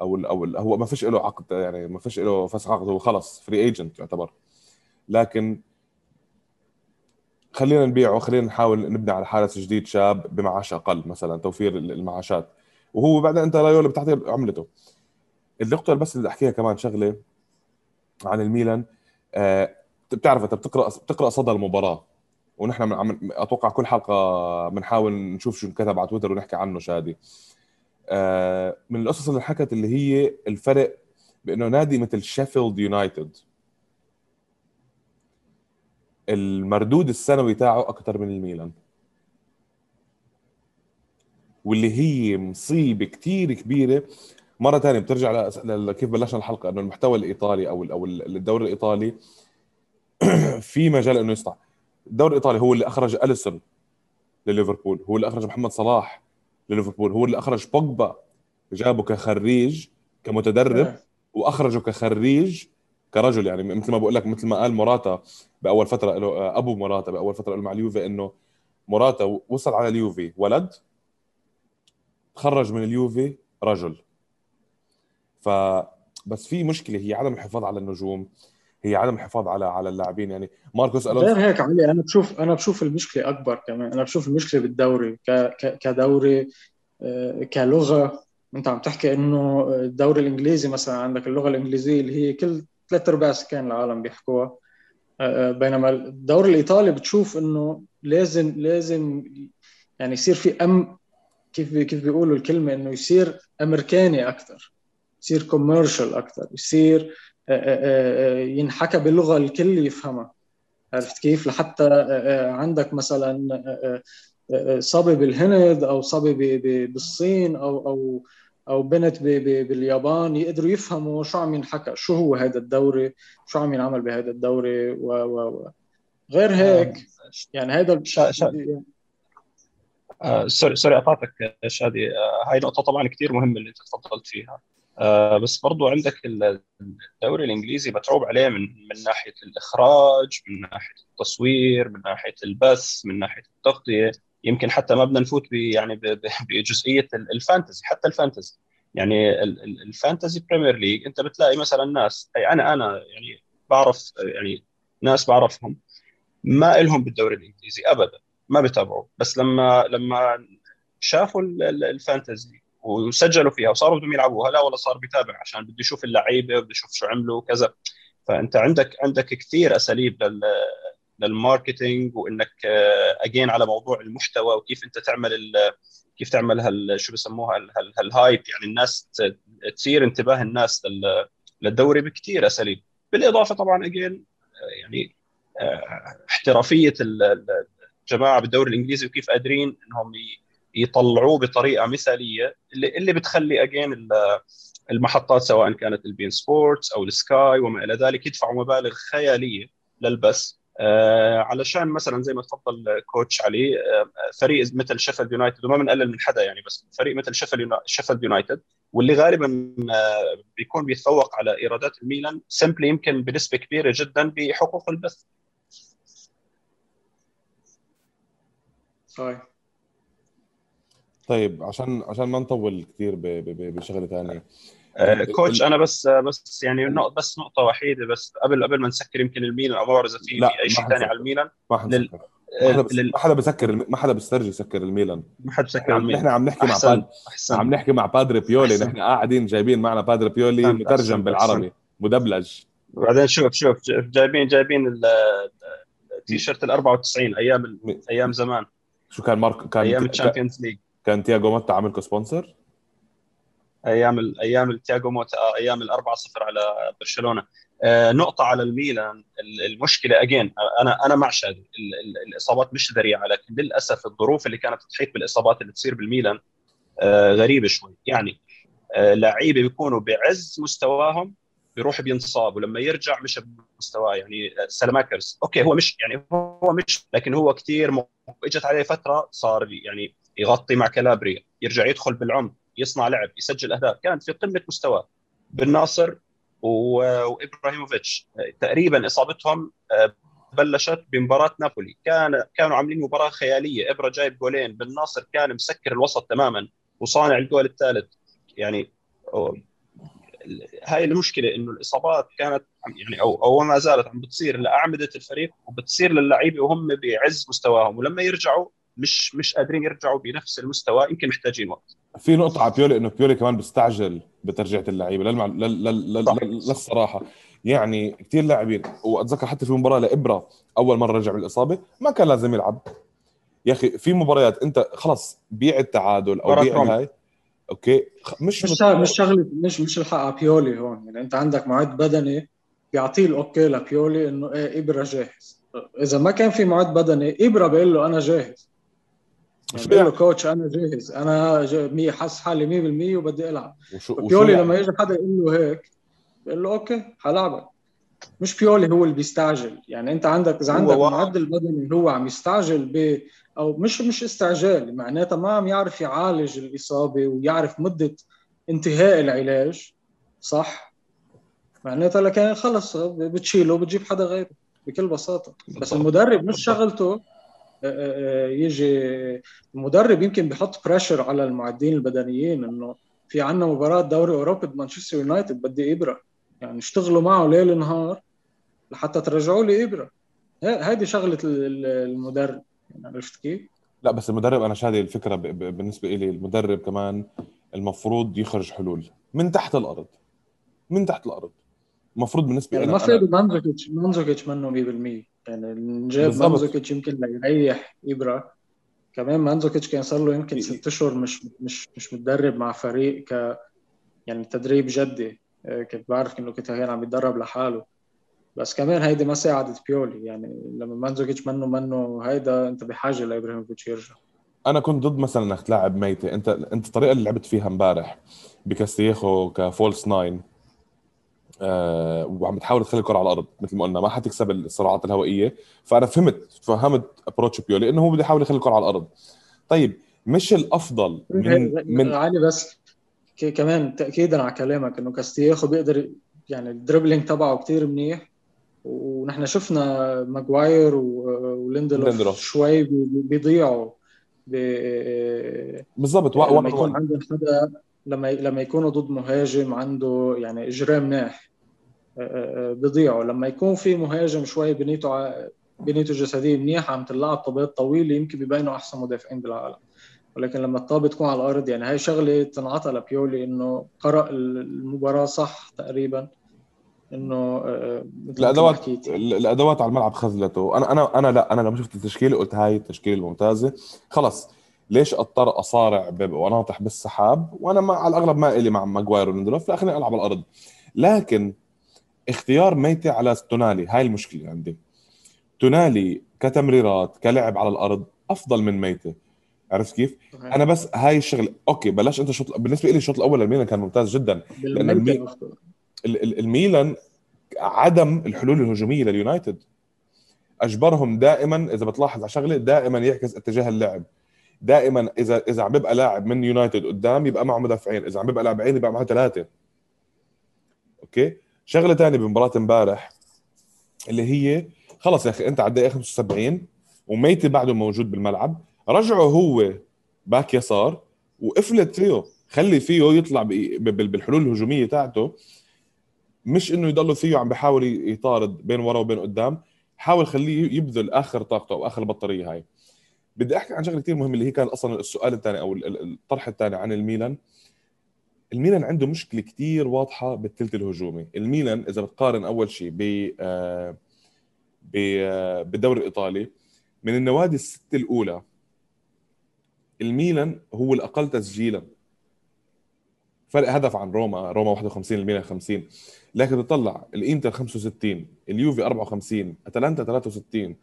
أو أو هو ما فيش له عقد يعني ما فيش له فسخ عقد هو خلص free agent يعتبر. لكن خلينا نبيعه خلينا نحاول نبني على حارس جديد شاب بمعاش أقل مثلا توفير المعاشات. وهو بعدين أنت رايولا بتعطي عملته. النقطه بس اللي أحكيها كمان شغلة عن الميلان آه بتعرف انت بتقرأ بتقرأ صدى المباراة. ونحن عم أتوقع كل حلقة بنحاول نشوف شو انكتب على تويتر ونحكي عنه شادي آه من القصص اللي حكت اللي هي الفرق بأنه نادي مثل شيفيلد يونايتد المردود السنوي تاعه أكثر من الميلان. واللي هي مصيبة كثير كبيرة. مرة ثانية بترجع لكيف بلشنا الحلقة إنه المحتوى الإيطالي أو أو الدوري الإيطالي في مجال إنه يسطع الدوري الإيطالي هو اللي أخرج أليسون لليفربول هو اللي أخرج محمد صلاح لليفربول هو اللي أخرج بوجبا جابه كخريج كمتدرب وأخرجه كخريج كرجل يعني. مثل ما بقول لك مثل ما قال موراتا بأول فترة له أبو موراتا بأول فترة له مع اليوفي إنه موراتا وصل على اليوفي. ولد تخرج من اليوفي رجل. ف بس في مشكلة هي عدم الحفاظ على النجوم. هي عدم الحفاظ على على اللاعبين. يعني ماركوس الونسو غير هيك علي أنا بشوف أنا بشوف المشكلة أكبر كمان. أنا بشوف المشكلة بالدوري ك... ك... كدوري آه، كلغة. أنت عم تحكي إنه الدوري الإنجليزي مثلا عندك اللغة الإنجليزية اللي هي كل ثلاث أرباع سكان العالم بيحكوها. آه، آه، بينما الدوري الإيطالي بتشوف إنه لازم لازم يعني يصير في ام كيف كيف بيقولوا الكلمة إنه يصير أمريكاني أكثر يصير commercial أكثر يصير ينحكى بلغة الكل يفهمها. عرفت كيف؟ لحتى عندك مثلا صبي بالهند أو صبي بالصين أو أو أو بنت باليابان يقدروا يفهموا شو عم ينحكى شو هو هذا الدوري شو عم ينعمل بهذا الدوري و, و, و. غير هيك يعني هذا آه sorry sorry قطعتك شادي. آه هاي نقطة طبعا كثير مهمة اللي أنت تفضلت فيها. آه بس برضو عندك الدوري الإنجليزي متعوب عليه من من ناحية الإخراج من ناحية التصوير من ناحية البث من ناحية التغطية. يمكن حتى ما بدنا نفوت يعني بجزئية ال fantasy حتى ال fantasy. يعني ال fantasy Premier League أنت بتلاقي مثلا ناس أي أنا أنا يعني بعرف يعني ناس بعرفهم ما إلهم بالدوري الإنجليزي ابدا ما بتابعوا. بس لما لما شافوا ال fantasy وسجلوا فيها وصاروا بدهم يلعبوها لا ولا صار بيتابع عشان بده يشوف اللعيبة وبده يشوف شو عملوا وكذا. فأنت عندك عندك كثير أساليب لل لل marketing وإنك again على موضوع المحتوى وكيف أنت تعمل كيف تعمل هال شو بسموها هال hype يعني الناس تثير انتباه الناس للدوري بكثير أساليب. بالإضافة طبعا again يعني احترافية الجماعة بالدوري الإنجليزي وكيف قادرين إنهم يطلعوه بطريقة مثالية اللي اللي بتخلي again المحطات سواء كانت ال beIN Sports أو ال Sky وما إلى ذلك يدفعوا مبالغ خيالية للبث آه علشان مثلا زي ما تفضل coach علي آه فريق مثل شيفيلد يونايتد وما بنقلل من حدا يعني بس فريق مثل شيفيلد يونايتد واللي غالبا آه بيكون بيتفوق على إيرادات الميلان simply يمكن بنسبة كبيرة جدا بحقوق البث. صحيح طيب عشان عشان ما نطول كثير بشغلة ثانية آه coach أنا بس بس يعني بس نقطة وحيدة بس قبل قبل ما نسكر يمكن الميلان أو إذا في أي شيء ثاني على الميلان. ما حدا لل... لل... ما حدا بسكر ما حدا بيسترجي يسكر الميلان. ما حدا بسكر الميلان. نحن عم نحكي مع باد... أحسن. عم نحكي مع بادري بيولي. نحن قاعدين جايبين معنا بادري بيولي مترجم بالعربي مدبلج. بعدين شوف شوف جايبين جايبين التيشيرت ال 94 أيام أيام زمان. شو كان مارك كان أيام ال Champions League. كان تياجو موتا عامل sponsor أيام ال أيام التياجو موتا آه، أيام ال 4-0 على برشلونة. آه نقطة على الميلان المشكلة again أنا أنا مع شادي. الإصابات مش ذريعة لكن للأسف الظروف اللي كانت تحيط بالإصابات اللي تصير بالميلان آه غريبة شوي. يعني آه لعيبة بيكونوا بعز مستواهم بيروح بينصاب ولما يرجع مش بمستواه. يعني سالماكرز. okay هو مش يعني هو مش لكن هو كثير. إجت عليه فترة صار يعني يغطي مع كالابريا يرجع يدخل بالعمق يصنع لعب يسجل أهداف. كانت في قمة مستواه. بالناصر و... وإبراهيموفيتش تقريبا إصابتهم آه، بلشت بمباراة نابولي. كان كانوا عاملين مباراة خيالية. ابرا جايب جولين. بالناصر كان مسكر الوسط تماما وصانع الجول الثالث. يعني هاي المشكلة إنه الإصابات كانت يعني أو أو ما زالت عم بتصير لأعمدة الفريق وبتصير للعيبة وهم بعز مستواهم. ولما يرجعوا مش مش قادرين يرجعوا بنفس المستوى يمكن محتاجين وقت. في نقطة على بيولي إنه بيولي كمان بيستعجل بترجعة اللعيبة للمع... لل... لل... لل... للصراحة. يعني كثير لاعبين وأتذكر حتى في مباراة لإبرا أول مرة رجع من الإصابة ما كان لازم يلعب. يا أخي في مباريات أنت خلص بيع التعادل أو بيع هاي okay مش مش مش شغله مش مش الحق على بيولي هون. يعني أنت عندك معد بدني بيعطيه ال okay لبيولي إنه إيه إبرا جاهز. إذا ما كان في معد بدني إبرا بيقول له أنا جاهز. يعني بيقول له كوتش أنا جاهز أنا جا... حاسس حالي 100% وبدي ألعب. بيولي يعني؟ لما يجي حدا يقول له هيك بيقول له أوكي حلعبك مش بيولي هو اللي بيستعجل. يعني أنت عندك إذا عندك معدل بدني هو عم يستعجل ب أو مش مش استعجال معناتها ما عم يعرف يعالج الإصابة ويعرف مدة انتهاء العلاج صح؟ معناتها لكن خلص بتشيله وبتجيب حدا غيره بكل بساطة. بس المدرب مش شغلته يجي المدرب يمكن بحط بريشر على المعدين البدنيين إنه في عندنا مباراة دوري أوروبي بمانشستر يونايتد بدي إبرة. يعني اشتغلوا معه ليل نهار لحتى ترجعوا لي إبرة. هذه شغلة المدرب. عرفت كيف؟ لا بس المدرب أنا شادي الفكرة. بالنسبة لي المدرب كمان المفروض يخرج حلول. من تحت الأرض. من تحت الأرض. المفروض بالنسبة يعني ما في مانزوكيتش مانزوكيتش منه 100% يعني جاب مانزوكيتش يمكن ليريح إبرا. كمان مانزوكيتش كان صار له يمكن ست اشهر مش مش مش متدرب مع فريق ك يعني تدريب جدي. آه، كنت بعرف إنه كنت عم يتدرب لحاله. بس كمان هيدي ما ساعدت بيولي. يعني لما مانزوكيتش منه منه هيدا أنت بحاجة لإبراهيموفيتش يرجع. أنا كنت ضد مثلا إنك تلاعب ميتي. انت أنت الطريقة اللي لعبت فيها امبارح بكاستيخو ك false nine آه وعم تحاول تخلي الكرة على الأرض مثل ما قلنا ما حتكسب الصراعات الهوائية. فأنا فهمت فهمت approach بيولي إنه هو بده يحاول يخلي الكرة على الأرض. طيب مش الأفضل من من علي بس كمان تاكيدا على كلامك إنه كاستيخو بيقدر يعني ال dribbling تبعه كثير منيح. ونحن شفنا ماجواير وليندلوف شوي بيضيعوا بالضبط لما يكون عندهم حدا لما لما يكونوا ضد مهاجم عنده يعني إجرام مناح بيضيعوا لما يكون في مهاجم شوي بنيته بنيته الجسديه منيحة عم تلعب طابات طويلة يمكن بيبينوا أحسن مدافعين بالعالم. ولكن لما الطابة تكون على الأرض يعني هاي شغلة تنعطى لبيولي إنه قرأ المباراة صح تقريبا إنه آه، الادوات الأدوات على الملعب خذلته. أنا أنا أنا لا أنا لما شفت التشكيلة قلت هاي التشكيلة الممتازه خلص. ليش أضطر أصارع وناطح بالسحاب؟ وأنا ما على الأغلب ما إلي مع ماجواير وليندلوف لا خليني ألعب على الأرض. لكن اختيار ميتي على تونالي هاي المشكلة عندي. تونالي كتمريرات كلعب على الأرض أفضل من ميتي عرفت كيف؟ أنا بس هاي الشغله okay بلاش أنت شوط بالنسبة لي الشوط الأول للميلان كان ممتاز جدا. لأن المي... الميلان عدم الحلول الهجومية لليونايتد. أجبرهم دائما إذا بتلاحظ على شغلة دائما يعكس اتجاه اللعب. دائما إذا إذا عم بيبقى لاعب من يونايتد قدام يبقى معه مدافعين. إذا عم بيبقى لاعبين يبقى معه ثلاثة. okay؟ شغلة ثانية بمباراة امبارح اللي هي خلص يا أخي أنت على الدقيقة 75 وميتي بعده موجود بالملعب رجعه هو back يسار وافلت فيه خلي فيه يطلع بالحلول الهجومية تاعته. مش إنه يضلوا فيه عم بيحاول يطارد بين ورا وبين قدام حاول خليه يبذل آخر طاقته أو آخر البطاريه هاي. بدي أحكي عن شغلة كثير مهمة اللي هي كان أصلا السؤال الثاني أو الطرح الثاني عن الميلان. الميلان عنده مشكلة كتير واضحة بالثلث الهجومي. الميلان إذا بتقارن أول شيء ب آه، آه، بالدوري الإيطالي من النوادي الست الأولى الميلان هو الأقل تسجيلا. فرق هدف عن روما روما 51 الميلان 50 لكن تطلع الإنتر 65 اليوفي 54 أتلانتا 63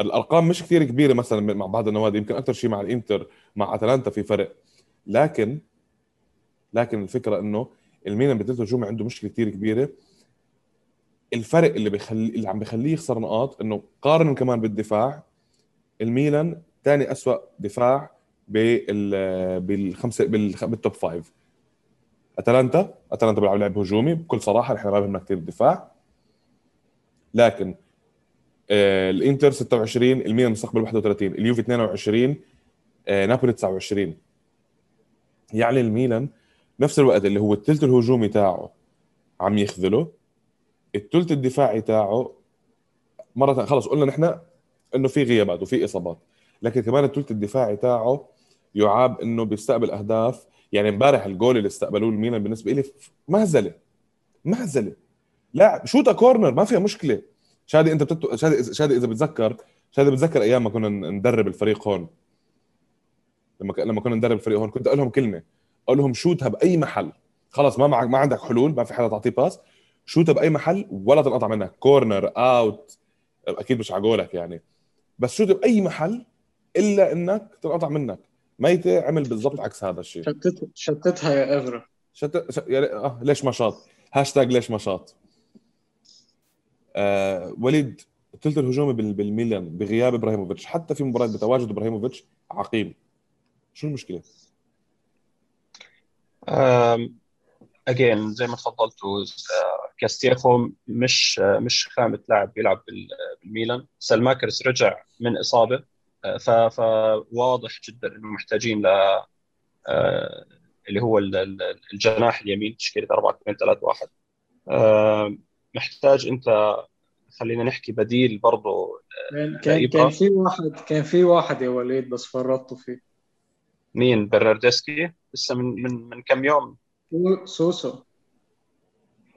الأرقام مش كثير كبيرة مثلا مع بعض النوادي يمكن أكثر شيء مع الإنتر مع أتلانتا في فرق. لكن لكن الفكرة إنه الميلان بثلث هجومي عنده مشكلة كثير كبيرة. الفرق اللي بيخلي اللي عم بخليه يخسر نقاط إنه قارن كمان بالدفاع. الميلان ثاني أسوأ دفاع بال بالخمسه بال top five اتلانتا أتلانتا بيلعب لعب هجومي بكل صراحة إحنا ما بهمنا كثير الدفاع لكن آه الإنتر 26 الميلان مستقبل 31 اليوفي 22 آه نابولي 29 يعني الميلان نفس الوقت اللي هو الثلث الهجومي تاعه عم يخذله الثلث الدفاعي تاعه مرة خلص قلنا نحن إنه في غيابات وفي إصابات لكن كمان الثلث الدفاعي تاعه يعاب إنه بيستقبل أهداف يعني امبارح الجول اللي استقبلوه الميلان بالنسبة لي مهزلة مهزلة. لا شوطه corner ما فيها مشكلة. شادي أنت بتت... شادي شادي إذا بتذكر شادي بتذكر أيام ما كنا ندرب الفريق هون. لما. لما كنا ندرب الفريق هون كنت أقول لهم كلمة. أقول لهم شوتها باي محل. خلص ما معك ما عندك حلول ما في حدا تعطيه pass شوتها باي محل ولا تنقطع منك. corner out أكيد مش على يعني. بس شوتها باي محل إلا إنك تنقطع منك. ميتي عمل بالضبط عكس هذا الشيء. شتت شتتها يا أخي شت... ش... يعني آه ليش ما شاط؟ هاشتاج ليش ما شاط؟ آه وليد الثلث الهجومي بالميلان بغياب إبراهيموفيتش. حتى في مباراة بتواجد إبراهيموفيتش عقيم. شو المشكلة؟ اجين زي ما تفضلتوا آه، كاستيخو مش آه، مش خامة لاعب بيلعب بالميلان. سلماكرس رجع من إصابة آه، فواضح جدا إنه محتاجين ل اللي هو الجناح اليمين تشكيلة 4 2 3 1 محتاج أنت خلينا نحكي بديل برضه كان كان في واحد كان في واحد يا وليد بس فرطتوا فيه. مين؟ برناردسكي؟ لسه من من من كم يوم. سوسو.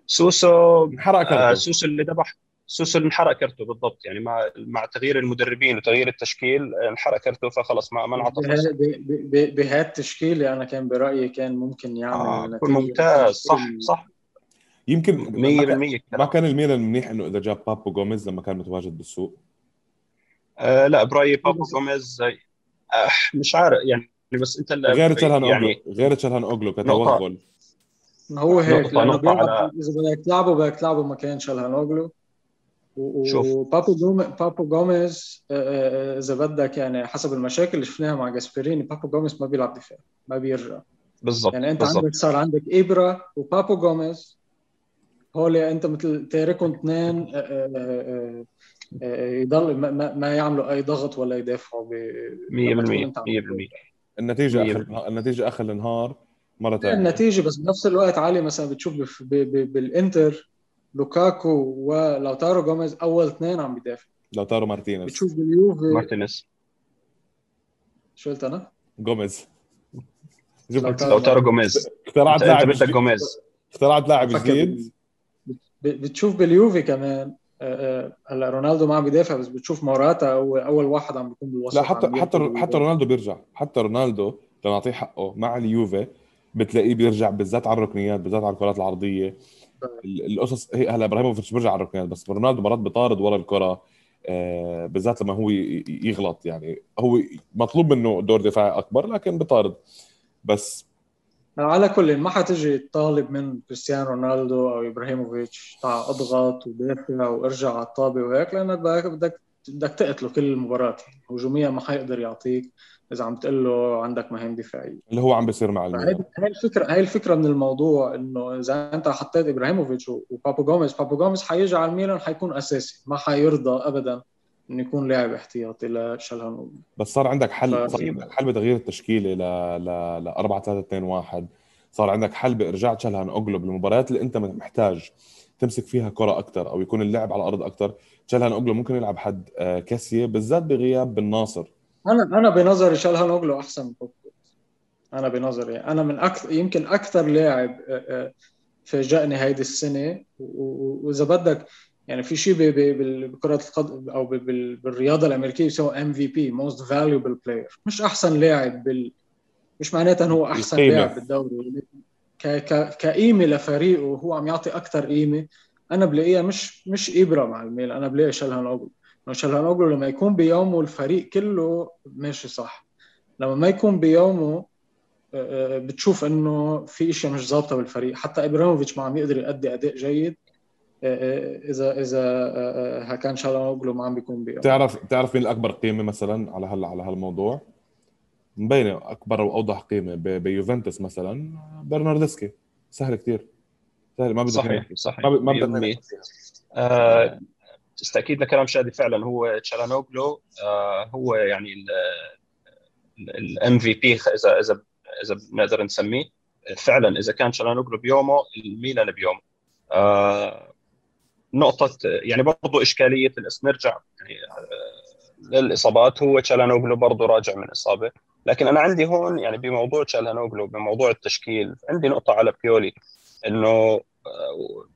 سوسو انحرق كرته. آه سوسو اللي ذبح سوسو اللي انحرق كرته بالضبط. يعني مع مع تغيير المدربين وتغيير التشكيل انحرق كرته فخلص ما ما انعطى بهذا التشكيل أنا كان برأيي كان ممكن يعمل آه ممتاز. صح صح. يمكن 100% ما كان الميلان منيح إنه إذا جاب بابو جوميز لما كان متواجد بالسوق. آه لا برأيي بابو جوميز آه مش عارف يعني بس انت غير تشالهان يعني غير تشالهان اوغلو كتوغل هو هيك لأنه على... إذا بدك تلعبه بدك تلعبه مكان شالهانوغلو وبابو جوميز بابو جوميز إذا بدك يعني حسب المشاكل اللي شفناها مع جاسبريني بابو جوميز ما بيلعب دفاع ما بيرجع. بالضبط يعني أنت بالزبط. عندك صار عندك ابرا وبابو جوميز. هول أنت مثل تاركهم اثنين يضل ما, ما يعملوا أي ضغط ولا يدافعوا ب 100% 100% النتيجة آخر النتيجة آخر النهار مرة ثانية النتيجة بس بنفس الوقت علي مثلا بتشوف بالإنتر لوكاكو ولوتارو جوميز أول اثنين عم بيدافعوا. لوتارو مارتينيز. بتشوف باليوفي مارتينيز. شو قلت أنا؟ جوميز. لوتارو. جوميز. اخترعت لاعب بدك جوميز. اخترعت لاعب جديد. بتشوف باليوفي كمان. هلا رونالدو ما عم بيدافع بس بتشوف موراتا هو أول واحد عم بيكون بالوسط لا حتى حتى حتى رونالدو بيرجع. حتى رونالدو لنعطيه حقه مع اليوفي بتلاقيه بيرجع بالذات على الركنيات بالذات على الكرات العرضية. القصص هي هلا إبراهيموفيتش بيرجع على الركنيات بس رونالدو مرات بيطارد ورا الكرة آه، بالذات لما هو يغلط. يعني هو مطلوب منه دور دفاعي أكبر لكن بيطارد بس على كل ما حتجي تطالب من كريستيانو رونالدو أو إبراهيموفيتش تعال أضغط ودافع وإرجع على الطابة وهيك لأنك بدك بدك تقتله كل المباراة. هجوميا ما حيقدر يعطيك إذا عم تقول له عندك مهام دفاعية. اللي هو عم بيصير مع هاي الفكرة هاي الفكرة من الموضوع إنه إذا أنت حطيت إبراهيموفيتش وبابو جوميز بابو جوميز حيجي على الميلان حيكون أساسي ما حيرضى ابدا. إنه يكون لاعب احتياطي لشالهانوغلو بس صار عندك حل صار عندك حل بتغيير التشكيلة ل ل ل 4 3 2 1 صار عندك حل بإرجاع شالهانوغلو بالمباريات اللي أنت محتاج تمسك فيها كرة أكثر أو يكون اللعب على الأرض أكثر شالهانوغلو ممكن يلعب حد آه، كاسية بالذات بغياب بالناصر أنا أنا بنظري شالهانوغلو أحسن من أنا بنظري أنا من أكثر يمكن أكثر لاعب آه، آه، فاجأني هيدي السنة. وإذا بدك يعني في شيء بكرة القدم أو بالرياضة الأمريكية بيسموه MVP most valuable player مش أحسن لاعب بال مش معناتها انه هو أحسن لاعب بالدوري ك... ك... كقيمة لفريقه وهو عم يعطي أكثر قيمة. أنا بلاقيها مش مش إبرا مع الميلان أنا بلاقي شلهان اوجلو شلهان اوجلو لما يكون بيومه الفريق كله ماشي صح. لما ما يكون بيومه آه، آه، بتشوف إنه في إشياء مش ظابطة بالفريق. حتى إبراهيموفيتش ما عم يقدر يؤدي أداء جيد. إذا إذا كان شالانوغلو ما عم بيكون بيوم تعرف تعرف مين الأكبر قيمة مثلا على هلا على هالموضوع؟ مبينة أكبر وأوضح قيمة بيوفنتوس مثلا برناردسكي. سهل كثير سهل ما بدك صحيح صحيح ما بدك آه تستأكيد لكلام شادي فعلا هو تشالانوغلو آه هو يعني الام في بي إذا إذا إذا بنقدر نسميه. فعلا إذا كان تشالانوغلو بيومه الميلان بيومه. آه نقطة يعني برضه إشكالية نرجع يعني آه، للإصابات. هو تشالانوغلو برضه راجع من إصابة. لكن أنا عندي هون يعني بموضوع تشالانوغلو بموضوع التشكيل عندي نقطة على بيولي إنه آه،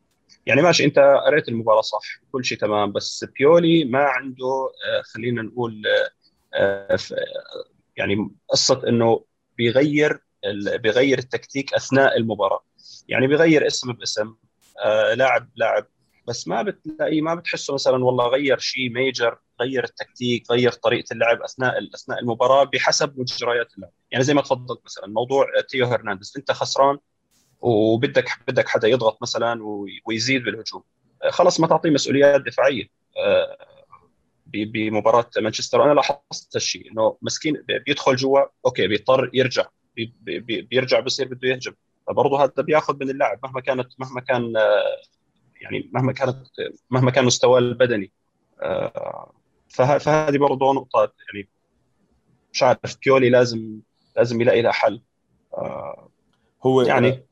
يعني ماشي أنت قريت المباراة صح كل شيء تمام بس بيولي ما عنده آه، خلينا نقول يعني قصة إنه بيغير بيغير التكتيك أثناء المباراة. يعني بيغير اسم باسم آه لاعب لاعب بس ما بتلاقيه ما بتحسه مثلا والله غير شيء major غير التكتيك غير طريقة اللعب أثناء أثناء المباراة بحسب مجريات اللعب. يعني زي ما تفضلت مثلا موضوع تيو هرنانديز. أنت خسران وبدك بدك حدا يضغط مثلا ويزيد بالهجوم. آه، خلص ما تعطيه مسؤوليات دفاعية. آه، بمباراة مانشستر. أنا لاحظت هالشيء إنه مسكين بيدخل جوا okay بيضطر يرجع. بي بي بيرجع بصير بده يهجم. فبرضه هذا بياخذ من اللاعب مهما كانت مهما كان يعني مهما كانت مهما كان مستواه البدني. فهذه برضه نقطة يعني مش عارف بيولي لازم لازم يلاقي لها حل. هو يعني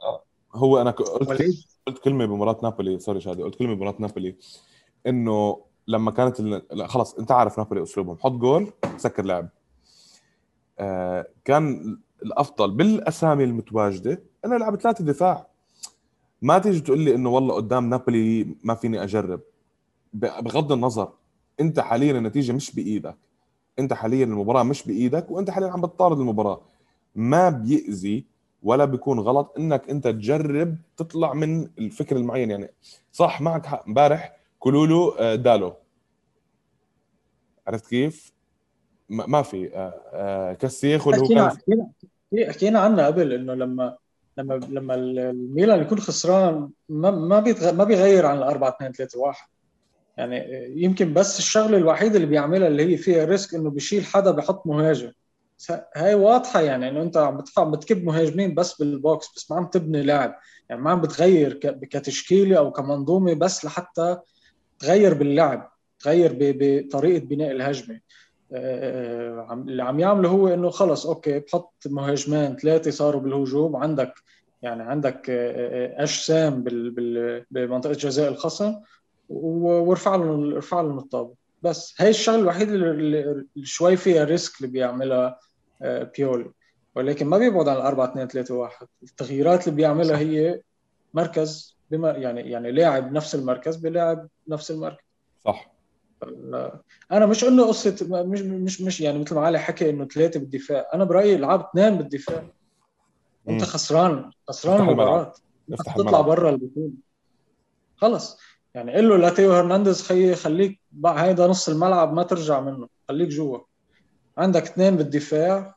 هو أنا قلت قلت كلمة بمباراة نابولي sorry شادي قلت كلمة بمباراة نابولي إنه لما كانت لا خلص أنت عارف نابولي أسلوبهم. حط جول سكر لعب. آه كان الأفضل بالأسامي المتواجدة إنه العب ثلاثة دفاع. ما تيجي تقول لي إنه والله قدام نابولي ما فيني أجرب. بغض النظر أنت حاليا النتيجة مش بإيدك. أنت حاليا المباراة مش بإيدك وأنت حاليا عم بتطارد المباراة. ما بيأذي ولا بيكون غلط إنك أنت تجرب تطلع من الفكر المعين. يعني صح معك حق. امبارح كلولو آه، دالو. عرفت كيف؟ ما في آه، آه، كسيخ واللي هو كان حكينا عنها قبل إنه لما لما لما الميلان يكون خسران ما ما ما بيغير عن الأربعة 2 3 1 يعني يمكن بس الشغلة الوحيدة اللي بيعملها اللي هي فيها risk إنه بيشيل حدا بحط مهاجم. هاي واضحة يعني إنه أنت عم بتدفع بتكب مهاجمين بس بال box بس ما عم تبني لاعب. يعني ما عم بتغير كتشكيلة أو كمنظومة بس لحتى تغير باللعب تغير بطريقة بناء الهجمة. اللي عم يعمله هو إنه خلص okay بحط مهاجمين ثلاثة صاروا بالهجوم. عندك يعني عندك آه، اجسام بمنطقة جزاء الخصم وارفع لهم ارفع لهم الطابة. بس هي الشغلة الوحيدة اللي شوي فيها risk اللي بيعملها بيولي. ولكن ما بيبعد عن 4 2 3 1 التغييرات اللي بيعملها هي مركز بما يعني يعني لاعب نفس المركز بلاعب نفس المركز. صح. أنا مش انه قصة مش مش مش يعني مثل ما علي حكى إنه ثلاثة بالدفاع. أنا برأيي العب اثنين بالدفاع. أنت خسران خسران المباراة. تطلع برا البطولة. خلص يعني قل له لاتيو هرنانديز خي خليك هيدا نص الملعب ما ترجع منه. خليك جوا. عندك اثنين بالدفاع.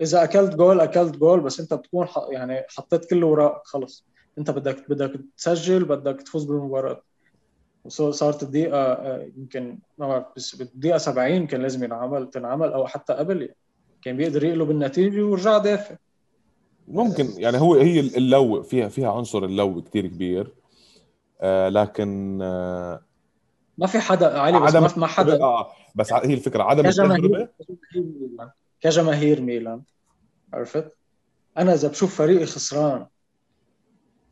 إذا أكلت جول أكلت جول بس أنت بتكون يعني حطيت كله وراء خلص أنت بدك بدك تسجل بدك تفوز بالمباراة. وصارت الدقيقة آه، يمكن ما بعرف بس بالدقيقه 70 كان لازم ينعمل تنعمل أو حتى قبل يعني. كان بيقدر يقلب النتيجة ويرجع دافع. ممكن يعني هو هي اللو فيها فيها عنصر اللو كثير كبير. آه لكن آه ما في حدا علي بس عدم ما حدا. آه بس هي الفكرة عدم كجماهير ميلان كجماهير ميلان. عرفت؟ أنا إذا بشوف فريقي خسران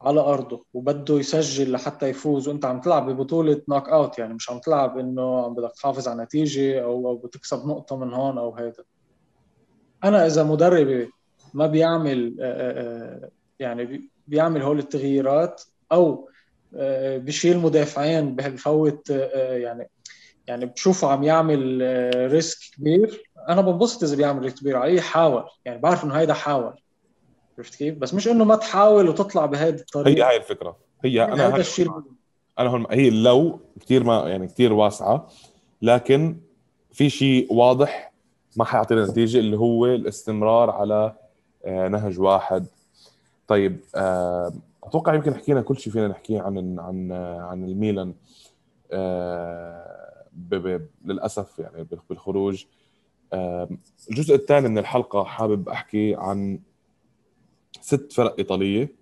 على أرضه وبده يسجل لحتى يفوز. وأنت عم تلعب ببطولة knockout يعني مش عم تلعب إنه عم بدك تحافظ على نتيجة أو أو بتكسب نقطة من هون أو هيدا. أنا إذا مدربي ما بيعمل يعني بيعمل هول التغييرات أو بشيل مدافعين بفوت يعني يعني بشوفه عم يعمل risk كبير. أنا بنبسط إذا بيعمل risk كبير عليه يحاول يعني بعرف إنه هيدا حاول. عرفت كيف؟ بس مش إنه ما تحاول وتطلع بهذه الطريقة هي هاي الفكرة. هي أنا هذا الشيء أنا هون هي لو كثير ما يعني كثير واسعة لكن في شيء واضح ما حيعطينا نتيجة اللي هو الاستمرار على آه، نهج واحد. طيب آه، أتوقع يمكن حكينا كل شيء فينا نحكيه عن عن عن الميلان آه، للأسف يعني بالخروج. الجزء الثاني من الحلقة حابب أحكي عن ست فرق إيطالية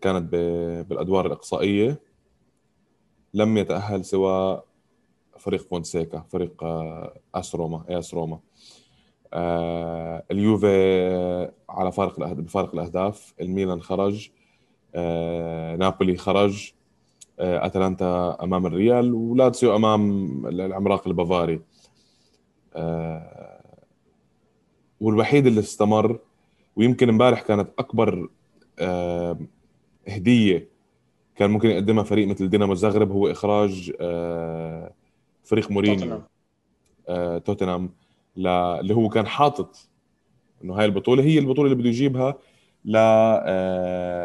كانت بالأدوار الإقصائية. لم يتأهل سوى فريق فونسيكا فريق آس روما اس روما. آه اليوفي على فارق بفارق الأهداف. الميلان خرج آه نابولي خرج آه أتلانتا أمام الريال ولاتسيو أمام العملاق البافاري. آه والوحيد اللي استمر ويمكن امبارح كانت أكبر آه هدية كان ممكن يقدمها فريق مثل دينامو زغرب هو إخراج آه فريق مورينيو آه توتنهام اللي هو كان حاطط إنه هاي البطولة هي البطولة اللي بده يجيبها ل آه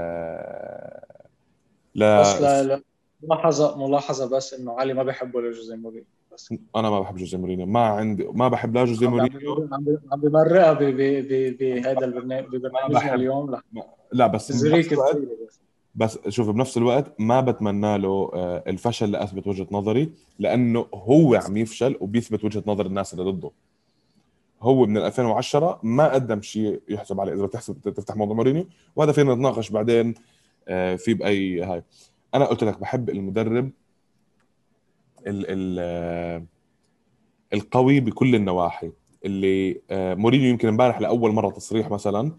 لا بس لا لا ملاحظة ملاحظة بس إنه علي ما بيحبه لجوزي مورينيو. بس. أنا ما بحب جوزي مورينيو. ما عندي ما بحب لا جوزي مورينيو. عم بمرقها بهذا البرنامج ببرنامجنا اليوم لا. لا بس بس شوف بنفس الوقت ما بتمنى له آه، الفشل لاثبت وجهة نظري لأنه هو عم يفشل وبيثبت وجهة نظر الناس اللي ضده. هو من 2010 ما قدم شيء يحسب عليه. إذا بتحسب تفتح موضوع مورينيو وهذا فينا نتناقش بعدين آه، في باي هاي. أنا قلت لك بحب المدرب ال ال آه، القوي بكل النواحي. اللي مورينيو يمكن امبارح لأول مرة تصريح مثلا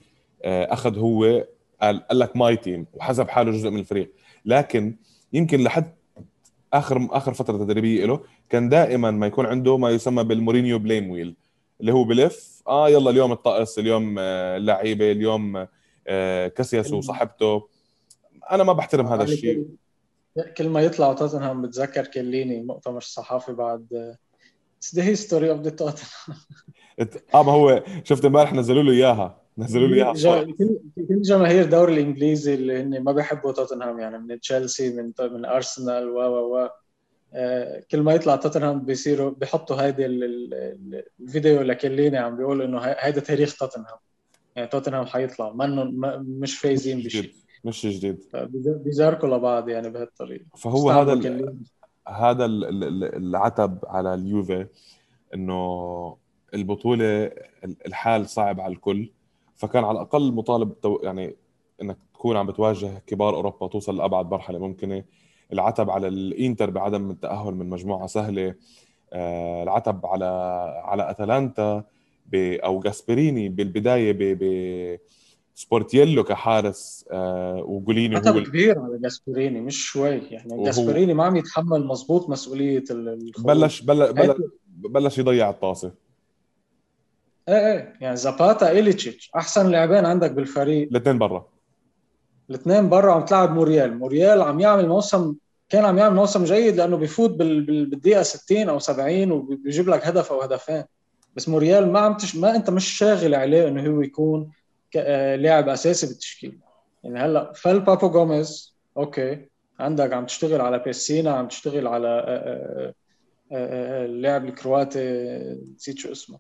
أخذ هو قال قال لك my team وحسب حاله جزء من الفريق. لكن يمكن لحد آخر آخر فترة تدريبية له كان دائما ما يكون عنده ما يسمى بال مورينيو blame wheel اللي هو بلف آه يلا اليوم الطقس اليوم آه، اللعيبة اليوم آه، كاسياس وصاحبته. أنا ما بحترم هذا الشيء. كل ما يطلع توتنهام بتذكر كيليني مؤتمر صحافي بعد it's the history of the توتنهام آه ما هو شفت امبارح نزلوا له إياها. نزلوا لي إياها. كل جماهير الدوري الإنجليزي اللي هن ما بيحبوا توتنهام يعني من تشيلسي من من أرسنال و و و. آه، كل ما يطلع توتنهام بيصيروا بيحطوا هيدي الفيديو لكليني عم بيقول إنه هيدا تاريخ توتنهام. يعني توتنهام حيطلع منه مش فايزين بشيء مش جديد. بيزاركوا لبعض يعني بهالطريقة. فهو هذا هذا العتب على اليوفي إنه البطولة الحال صعب على الكل. فكان على الأقل مطالب يعني إنك تكون عم بتواجه كبار أوروبا توصل لأبعد مرحلة ممكنة. العتب على الإنتر بعدم التأهل من مجموعة سهلة. آه، العتب على على أتلانتا أو جاسبريني بالبداية ب سبورتييلو كحارس آه وجوليني هو كبير على جاسبريني مش شوي. يعني جاسبريني ما عم يتحمل مزبوط مسؤولية الخروج بلش بلش بلش, بلش يضيع الطاسة. إيه إيه يعني زاباتا إليتشيتش أحسن لاعبين عندك بالفريق. الاثنين برا. الاثنين برا عم تلعب موريال. موريال عم يعمل موسم كان عم يعمل موسم جيد لأنه بيفوت بالدقيقة 60 أو 70 وبيجيب لك هدف أو هدفين. بس موريال ما عم تش... ما أنت مش شاغل عليه إنه هو يكون لاعب أساسي بالتشكيل يعني هلأ فل بابو جوميز okay عندك عم تشتغل على بيسينا عم تشتغل على آه، آه، اللاعب الكرواتي نسيت شو اسمه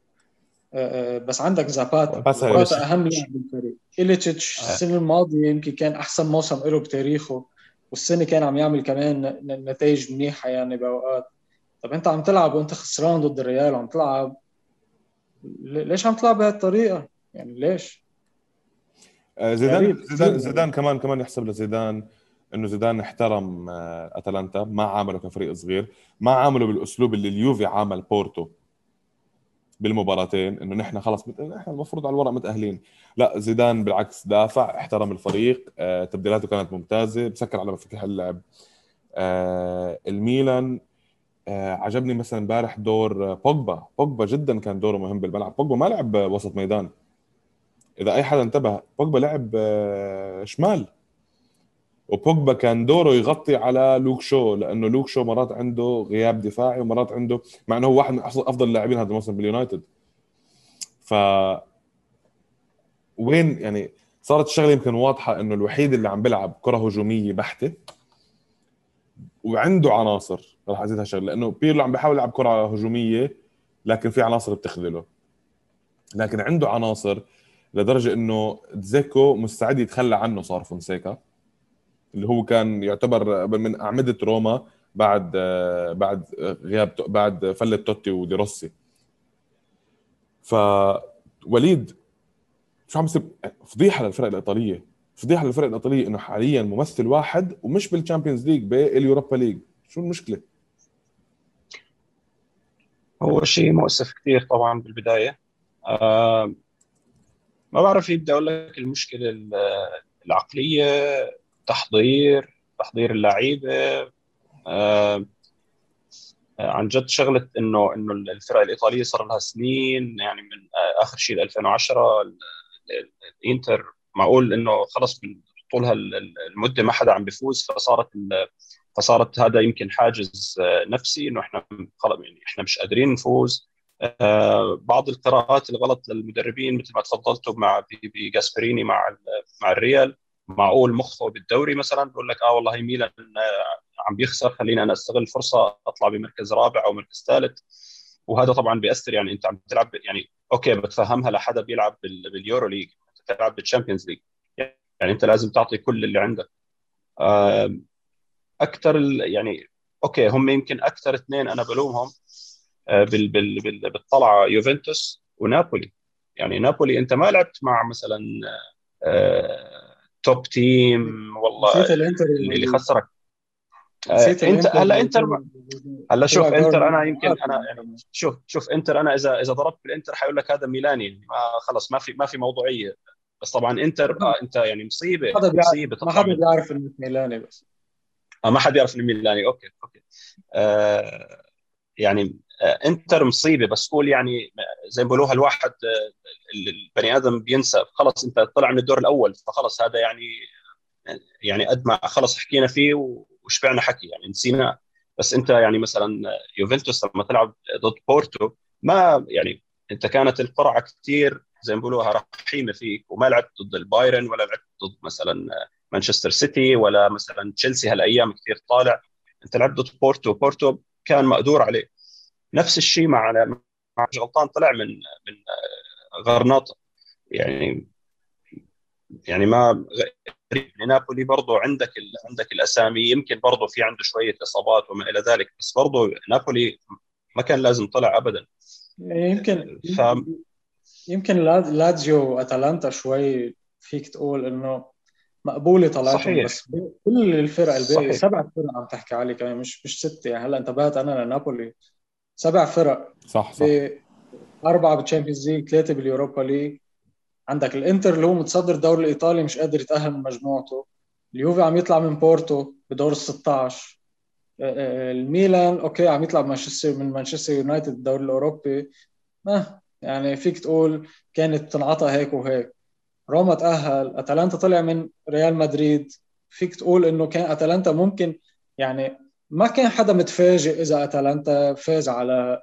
آه، آه، بس عندك زاباتا زاباتا أهم لاعب بالفريق إليتش آه. السنة الماضية يمكن كان أحسن موسم له بتاريخه والسنة كان عم يعمل كمان نتائج منيحة يعني بأوقات طب أنت عم تلعب وأنت خسران ضد الريال وعم تلعب ليش عم تلعب بهالطريقة؟ يعني ليش؟ زيدان زيدان زيدان كمان كمان يحسب لزيدان إنه زيدان احترم أتلانتا ما عامله كفريق صغير ما عامله بالأسلوب اللي اليوفي عامل بورتو بالمباراتين إنه نحن خلص نحن المفروض على الورق متأهلين. لا زيدان بالعكس دافع احترم الفريق آه، تبديلاته كانت ممتازة بسكر على مفاتيح اللعب. آه، الميلان آه، عجبني مثلا امبارح دور بوجبا. بوجبا جدا كان دوره مهم بالملعب. بوجبا ما لعب وسط ميدان. إذا أي حدا انتبه بوجبا لعب شمال. وبوجبا كان دوره يغطي على لوك شو لأنه لوك شو مرات عنده غياب دفاعي ومرات عنده مع إنه هو واحد من أفضل اللاعبين هذا الموسم باليونايتد. ف وين يعني صارت الشغلة يمكن واضحة إنه الوحيد اللي عم بيلعب كرة هجومية بحتة وعنده عناصر راح أزيد هالشغلة لأنه بيرلو عم بيحاول يلعب كرة هجومية لكن في عناصر بتخذله. لكن عنده عناصر لدرجة إنه دجيكو مستعد يتخلى عنه صار فونسيكا اللي هو كان يعتبر من أعمدة روما بعد بعد غياب بعد فله توتي وديروسي فوليد شو عم يصير؟ فضيحة للفرق الإيطالية فضيحة للفرق الإيطالية إنه حاليا ممثل واحد ومش بال Champions League بال Europa League. شو المشكلة؟ هو شيء مؤسف كثير طبعا بالبداية. آه ما بعرف يبدأ أقول لك المشكلة العقلية تحضير تحضير اللعيبة آه عن جد شغلة إنه إنه الفرق الإيطالية صار لها سنين يعني من آخر شيء 2010 الإنتر معقول إنه خلص من طول هالمده ما حدا عم بيفوز فصارت فصارت هذا يمكن حاجز نفسي إنه إحنا خلص يعني إحنا مش قادرين نفوز. آه، بعض القراءات الغلط للمدربين مثل ما تفضلتوا مع بجاسبريني مع مع الريال معقول مخه بالدوري مثلا بقول لك آه والله ميلان عم بيخسر خليني أنا أستغل الفرصه أطلع بمركز رابع أو مركز ثالث. وهذا طبعا بيأثر يعني أنت عم تلعب يعني أوكي بتفهمها لحدا بيلعب بال Euro League تلعب بال Champions League. يعني أنت لازم تعطي كل اللي عندك. أكثر يعني okay هم يمكن أكثر اثنين أنا بلومهم. آه، بال بال بال بالطلعة يوفنتوس ونابولي. يعني نابولي أنت ما لعبت مع مثلا top آه، team والله اللي خسرك. آه، انت هلا إنتر هلا شوف إنتر أنا يمكن أنا يعني شوف شوف إنتر أنا إذا إذا ضربت بالإنتر حيقول لك هذا ميلاني يعني ما خلص ما في ما في موضوعية. بس طبعا إنتر آه إنت يعني مصيبة مصيبة ما حدا بيعرف إنه ميلاني بس. آه ما حدا بيعرف إنه ميلاني. okay okay. آه يعني آه انتر مصيبة بس قول يعني زي ما بيقولوها الواحد آه البني آدم بينسى خلص انت طلع من الدور الأول فخلص هذا يعني يعني قد ما خلص حكينا فيه وشبعنا حكي يعني نسيناه بس انت يعني مثلا يوفنتوس لما تلعب ضد بورتو ما يعني انت كانت القرعة كثير زي ما بيقولوها رحيمة فيك وما لعبت ضد البايرن ولا لعبت ضد مثلا مانشستر سيتي ولا مثلا تشيلسي هالأيام كثير طالع. انت لعبت ضد بورتو بورتو كان مقدور عليه. نفس الشيء مع مع غلطان طلع من من غرناطة. يعني يعني ما نابولي برضه عندك عندك الأسامي. يمكن برضه في عنده شوية إصابات وما إلى ذلك بس برضه نابولي ما كان لازم طلع ابدا. يمكن ف... يمكن لاتزيو واتلانتا شوي فيك تقول إنه مقبولة طلعتهم صحيح. بس كل الفرق الباقي سبع فرق عم تحكي عليه كمان مش مش ستة. يعني هلأ انتبهت أنا لنابولي سبع فرق صح صح. أربعة بال Champions League ثلاثة بال Europa League عندك الإنتر اللي هو متصدر الدوري الإيطالي مش قادر يتأهل من مجموعته. اليوفي عم يطلع من بورتو بدور ال 16 الميلان okay عم يطلع مانشستر من مانشستر يونايتد الدوري الأوروبي. ما يعني فيك تقول كانت تنعطى هيك وهيك. روما تأهل أتلانتا طلع من ريال مدريد. فيك تقول إنه كان أتلانتا ممكن يعني ما كان حدا متفاجئ إذا أتلانتا فاز على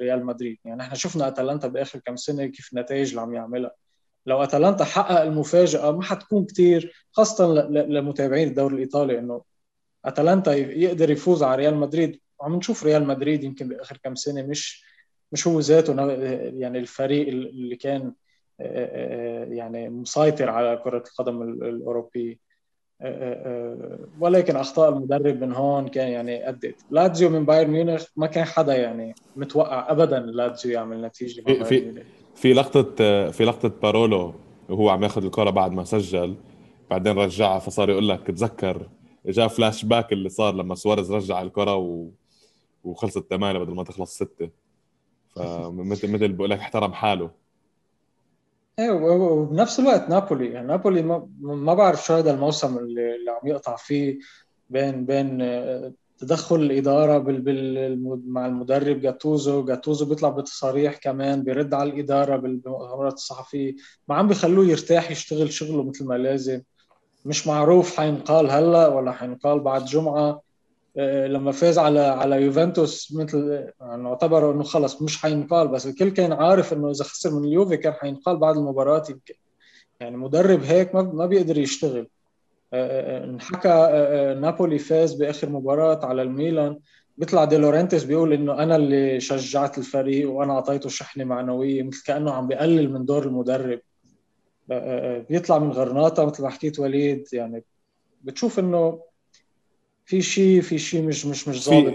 ريال مدريد. يعني إحنا شفنا أتلانتا بآخر كم سنة كيف النتائج اللي عم يعملها. لو أتلانتا حقق المفاجأة ما حتكون كثير خاصة لمتابعين الدوري الإيطالي إنه أتلانتا يقدر يفوز على ريال مدريد. وعم نشوف ريال مدريد يمكن بآخر كم سنة مش مش هو ذاته يعني الفريق اللي كان يعني مسيطر على كرة القدم الأوروبية. ولكن أخطاء المدرب من هون كان يعني أدت. لاتزيو من بايرن ميونخ ما كان حدا يعني متوقع ابدا لاتزيو يعمل نتيجة في في في لقطة في لقطة بارولو وهو عم ياخذ الكرة بعد ما سجل بعدين رجعها فصار يقول لك تذكر جاء فلاش باك اللي صار لما سواريز رجع الكرة و... وخلصت ثمانيه بدل ما تخلص ستة. فمثل مثل بقول لك احترم حاله. إيه وبنفس الوقت نابولي. يعني نابولي ما, ما بعرف شو هذا الموسم اللي, اللي عم يقطع فيه بين بين تدخل الإدارة بال... بال... مع المدرب جاتوزو. جاتوزو بيطلع بتصاريح كمان بيرد على الإدارة بالمؤتمرات الصحفية. ما عم بيخلوه يرتاح يشتغل شغله مثل ما لازم. مش معروف حينقال هلأ ولا حينقال بعد جمعة. آه، لما فاز على على يوفنتوس مثل يعني اعتبروا إنه خلص مش حينقال بس الكل كان عارف إنه إذا خسر من اليوفي كان حينقال بعد المباراة يمكن يعني مدرب هيك ما بيقدر يشتغل. آه، آه، انحكى نابولي فاز بآخر مباراة على الميلان. بيطلع دي لورنتس بيقول إنه أنا اللي شجعت الفريق وأنا أعطيته شحنة معنوية مثل كأنه عم بقلل من دور المدرب. بيطلع من غرناطة مثل ما حكيت وليد يعني بتشوف إنه في شيء في شيء مش مش مش ظابط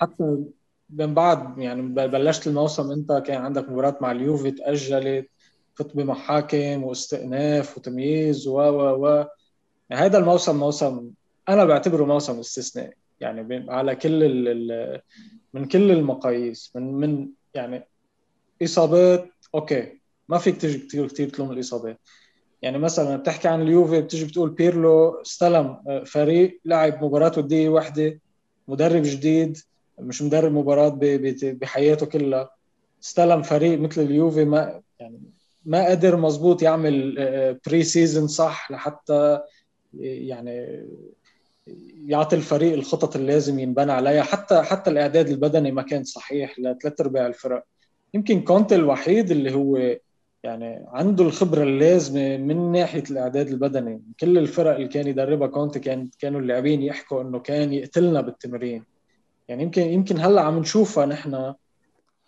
حتى من بعد يعني بلشت الموسم انت كان عندك مباراة مع اليوفي تأجلت فت بمحاكم واستئناف وتمييز و و و. هذا الموسم موسم أنا بعتبره موسم استثنائي. يعني على كل ال من كل المقاييس من من يعني إصابات okay ما فيك تيجي كثير كثير تلوم الإصابات. يعني مثلا بتحكي عن اليوفي بتيجي بتقول بيرلو استلم آه، فريق لعب مباراه وديه واحدة مدرب جديد مش مدرب مباراة بحياته كلها. استلم فريق مثل اليوفي ما يعني ما قدر مزبوط يعمل pre آه، season صح لحتى يعني يعطي الفريق الخطط اللي لازم ينبنى عليها. حتى حتى الإعداد البدني ما كان صحيح لثلاث أرباع الفرق. يمكن كونتي الوحيد اللي هو يعني عنده الخبرة اللازمة من ناحية الأعداد البدني كل الفرق اللي كان يدربها كونتي كان كانوا اللاعبين يحكوا إنه كان يقتلنا بالتمرين. يعني يمكن يمكن هلأ عم نشوفها نحن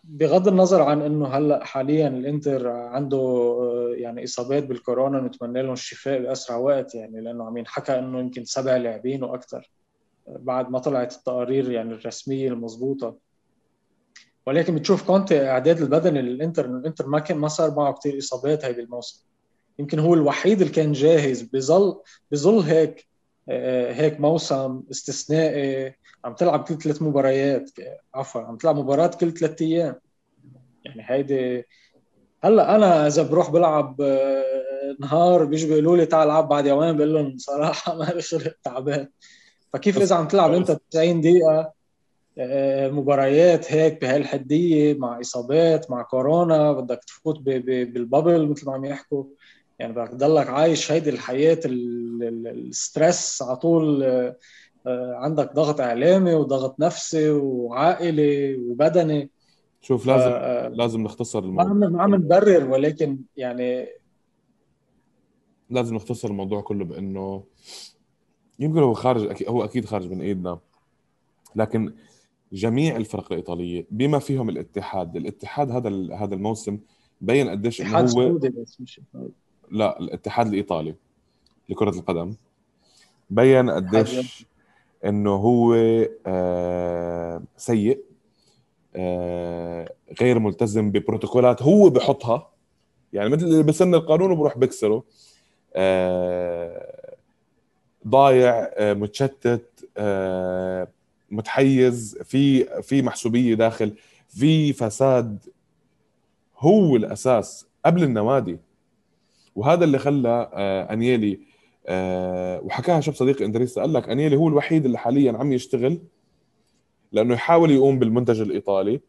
بغض النظر عن إنه هلأ حاليا الإنتر عنده يعني إصابات بالكورونا نتمنى لهم الشفاء بأسرع وقت يعني لأنه عم ينحكى إنه يمكن سبع لاعبين وأكثر بعد ما طلعت التقارير يعني الرسمية المضبوطة. ولكن بتشوف كونتي اعداد البدني للانتر الانتر ما كان ما صار معه كثير إصابات هذا الموسم يمكن هو الوحيد اللي كان جاهز بظل بظل هيك آه، هيك موسم استثنائي. عم تلعب كل ثلاث مباريات عفوا عم تلعب مباراة كل ثلاث أيام. يعني هيدي هلأ أنا إذا بروح بلعب آه، نهار بيجوا بيقولوا لي تعال العب بعد يومين بقول لهم صراحة ما خلق تعبان. فكيف إذا عم تلعب أنت 90 دقيقة؟ مباريات هيك بهالحدية مع إصابات مع كورونا بدك تفوت بالبابل مثل ما عم يحكوا. يعني بدك تضلك عايش هيدي الحياة الستريس على طول آه، عندك ضغط إعلامي وضغط نفسي وعائلي وبدني. شوف لازم آه لازم نختصر الموضوع. ما عم نبرر ولكن يعني لازم نختصر الموضوع كله بإنه يمكن هو خارج هو أكيد خارج من إيدنا. لكن جميع الفرق الإيطالية بما فيهم الاتحاد. الاتحاد هذا هذا الموسم بين قديش إنه هو بس مش لا الاتحاد الإيطالي لكرة القدم. بين قديش إنه هو آه سيء آه غير ملتزم ببروتوكولات هو بحطها. يعني مثل اللي بسن القانون وبروح بكسره. آه ضايع متشتت متحيز في في محسوبية داخل في فساد هو الأساس قبل النوادي. وهذا اللي خلى آه أنيلي آه وحكاها شاب صديقي اندريسا قال لك أنيلي هو الوحيد اللي حاليا عم يشتغل لأنه يحاول يقوم بالمنتج الإيطالي.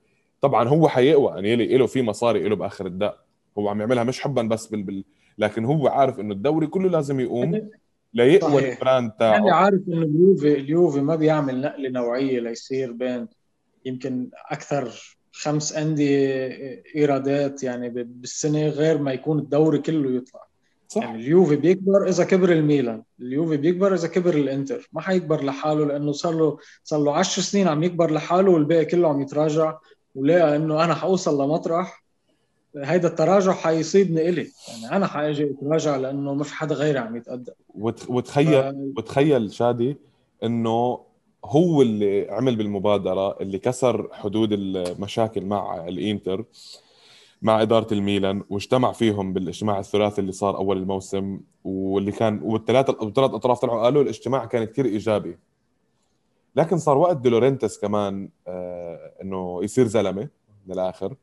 طبعا هو حيقوى أنيلي له في مصاري له بآخر النهار. هو عم يعملها مش حبا بس. بال... لكن هو عارف إنه الدوري كله لازم يقوم. ليقوى ال brand تاعه يعني عارف إنه اليوفي اليوفي ما بيعمل نقله نوعية ليصير بين يمكن أكثر خمس أندية إيرادات يعني بالسنة غير ما يكون الدوري كله يطلع. صح. يعني اليوفي بيكبر إذا كبر الميلان اليوفي بيكبر إذا كبر الإنتر. ما حيكبر لحاله لأنه صار له صار له 10 سنين عم يكبر لحاله والباقي كله عم يتراجع. ولقى إنه أنا حوصل لمطرح. هيدا التراجع حيصيبني إلي. يعني أنا حأجي أتراجع لأنه ما في حدا غيري عم يتقدم. وتخيل ف... وتخيل شادي إنه هو اللي عمل بالمبادرة اللي كسر حدود المشاكل مع الإنتر مع إدارة الميلان واجتمع فيهم بالاجتماع الثلاثي اللي صار أول الموسم واللي كان والثلاثه الثلاث أطراف طلعوا قالوا الاجتماع كان كثير إيجابي. لكن صار وقت دي لورنتيس كمان آه إنه يصير زلمة. للآخر.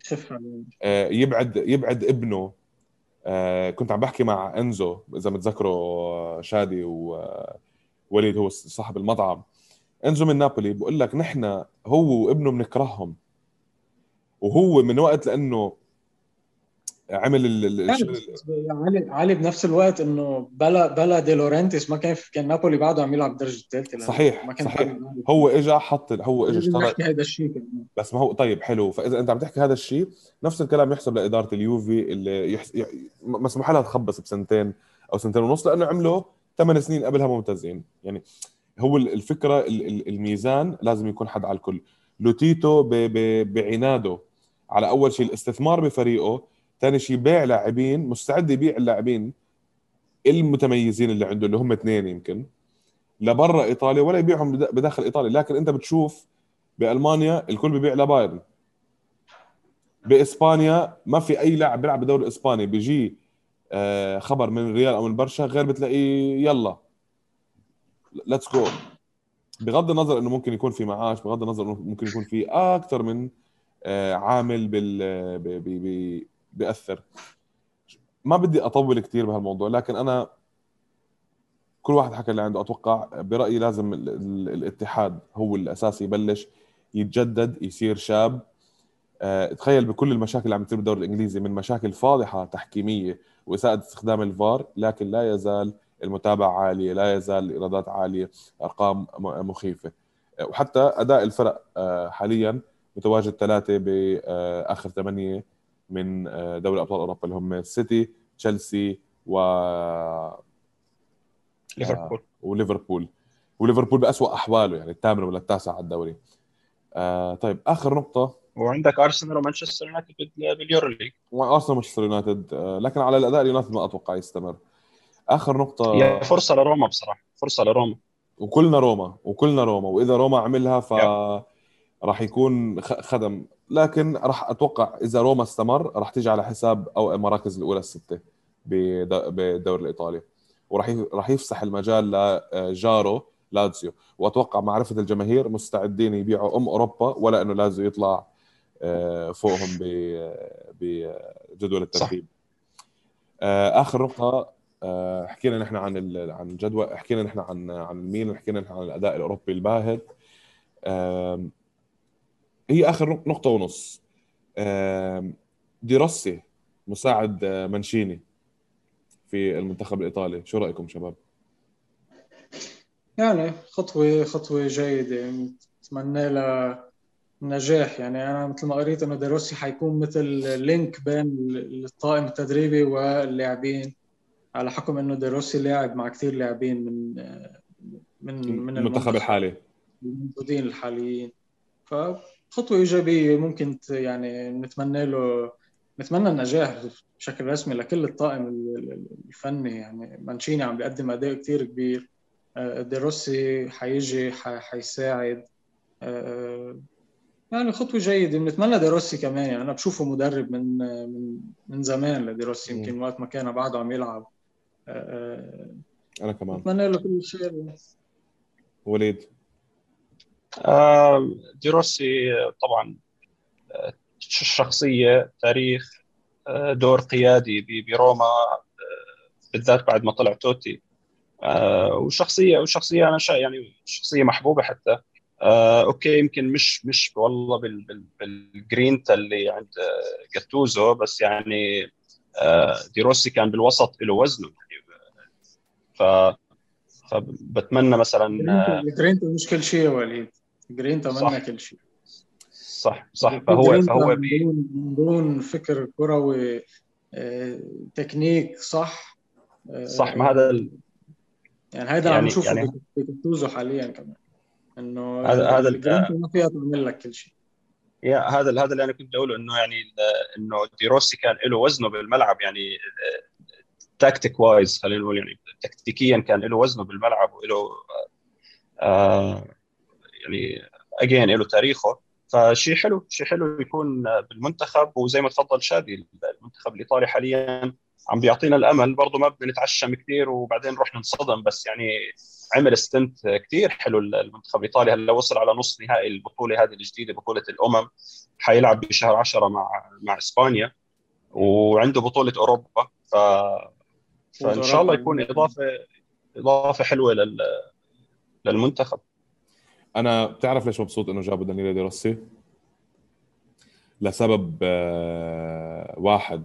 آه يبعد يبعد ابنه. آه كنت عم بحكي مع إنزو إذا بتتذكروا شادي ووليد هو صاحب المطعم. إنزو من نابولي بقول لك نحن هو وابنه بنكرههم. وهو من وقت لأنه عمل ال علي علي بنفس الوقت إنه بلا بلا دي لورنتيس ما كان كان نابولي بعده عم يلعب الدرجة الثالثه صحيح ما كان صحيح. هو اجى حط هو اجى اشترى هذا الشيء بس ما هو طيب حلو. فإذا أنت عم تحكي هذا الشيء نفس الكلام يحسب لإدارة اليوفي اللي يحس... مسموح لها تخبص بسنتين أو سنتين ونص لأنه عملوا ثمان سنين قبلها ممتازين. يعني هو الفكرة الميزان لازم يكون حد على الكل. لوتيتو بعناده على أول شيء الاستثمار بفريقه ثاني شيء بيع لاعبين مستعد يبيع اللاعبين المتميزين اللي عنده اللي هم اثنين يمكن لبرا إيطاليا ولا يبيعهم بداخل إيطاليا. لكن أنت بتشوف بألمانيا الكل ببيع لبايرن بإسبانيا ما في أي لاعب بيلعب بالدوري الإسباني. بيجي آه، خبر من الريال أو من برشا غير بتلاقيه يلا let's go بغض النظر إنه ممكن يكون في معاش بغض النظر إنه ممكن يكون في أكثر من آه، عامل بال بيأثر. ما بدي أطول كثير بهالموضوع لكن أنا كل واحد حكى اللي عنده. أتوقع برأيي لازم الاتحاد هو الاساسي يبلش يتجدد يصير شاب. أه تخيل بكل المشاكل اللي عم تصير بالدوري الإنجليزي من مشاكل فاضحة تحكيمية وإساءة استخدام الفار لكن لا يزال المتابعة عالية لا يزال الإيرادات عالية أرقام مخيفة. آه، وحتى أداء الفرق آه، حاليا متواجد ثلاثة بآخر ثمانية. من آه، دوري أبطال أوروبا اللي هم سيتي تشيلسي و ليفربول. وليفربول. وليفربول بأسوأ أحواله يعني الثامن ولا التاسع على الدوري. آه طيب آخر نقطة. وعندك ارسنال ومانشستر يونايتد بال Euro League. وأرسنال ومانشستر يونايتد آه لكن على الأداء اليونايتد ما أتوقع يستمر. آخر نقطة. هي فرصة لروما بصراحة فرصة لروما. وكلنا روما وكلنا روما وإذا روما عملها ف راح يكون خدم. لكن راح أتوقع إذا روما استمر راح تيجي على حساب أو المراكز الأولى الستة بالدوري الإيطالي. وراح راح يفسح المجال لجارو لازيو وأتوقع معرفة الجماهير مستعدين يبيعوا أم أوروبا ولا إنه لازيو يطلع آه، فوقهم بجدول الترتيب. آه، آخر نقطة آه، حكينا نحن عن عن الجدول حكينا نحن عن عن الميلان حكينا نحن عن الأداء الأوروبي الباهت. هي آخر نقطة ونص. ديروسي مساعد آه، منشيني في المنتخب الإيطالي. شو رأيكم شباب؟ يعني خطوة خطوة جيدة. اتمنى لها نجاح. يعني أنا مثل ما قريت إنه ديروسي حيكون مثل لينك بين الطاقم التدريبي واللاعبين على حكم إنه ديروسي لاعب مع كثير لاعبين من آه، من من المنتخب الحالي. الموجودين الحاليين. ف خطوة إيجابية ممكن يعني نتمنى له نتمنى النجاح بشكل رسمي لكل الطاقم الفني. يعني مانشيني عم بيقدم أداء كثير كبير. آه، ديروسي حيجي حيساعد. آه، يعني خطوة جيدة. بنتمنى ديروسي كمان. يعني أنا بشوفه مدرب من من من زمان لديروسي يمكن وقت ما كان بعده عم يلعب. آه، أنا كمان. بتمنى له كل خير وليد. ديروسي طبعا شخصية تاريخ دور قيادي بروما بالذات بعد ما طلع توتي. وشخصية وشخصية أنا يعني شخصية محبوبة حتى. okay يمكن مش مش والله بالجرينتا اللي عند جاتوزو بس يعني ديروسي كان بالوسط له وزنه. ف فبتمنى مثلا جرينتا مش كل شيء يا وليد. جرين تمنى كل شيء صح صح. فهو فهو من دون فكر كروي آه، تكنيك صح آه، صح. ما هذا ال... يعني هذا يعني عم نشوفه يعني... جاتوزو حاليا كمان. إنه هذا هذا ما فيها تعمل لك كل شيء. يا هذا هذا اللي أنا كنت أقوله إنه يعني إنه ديروسي كان له وزنه بالملعب يعني tactic wise خلينا نقول يعني تكتيكيا كان له وزنه بالملعب وله آه يعني again له تاريخه. فشيء حلو شيء حلو يكون بالمنتخب وزي ما تفضل شادي المنتخب الإيطالي حاليا عم بيعطينا الأمل. برضه ما بدنا نتعشم كثير وبعدين نروح ننصدم بس يعني عمل ستنت كثير حلو المنتخب الإيطالي. هلا وصل على نص نهائي البطولة هذه الجديدة بطولة الأمم. حيلعب بشهر 10 مع مع إسبانيا وعنده بطولة أوروبا. ف فإن شاء الله يكون إضافة إضافة حلوة لل... للمنتخب. أنا بتعرف ليش مبسوط إنه جابوا دانييلو دي روسي؟ لسبب آه، واحد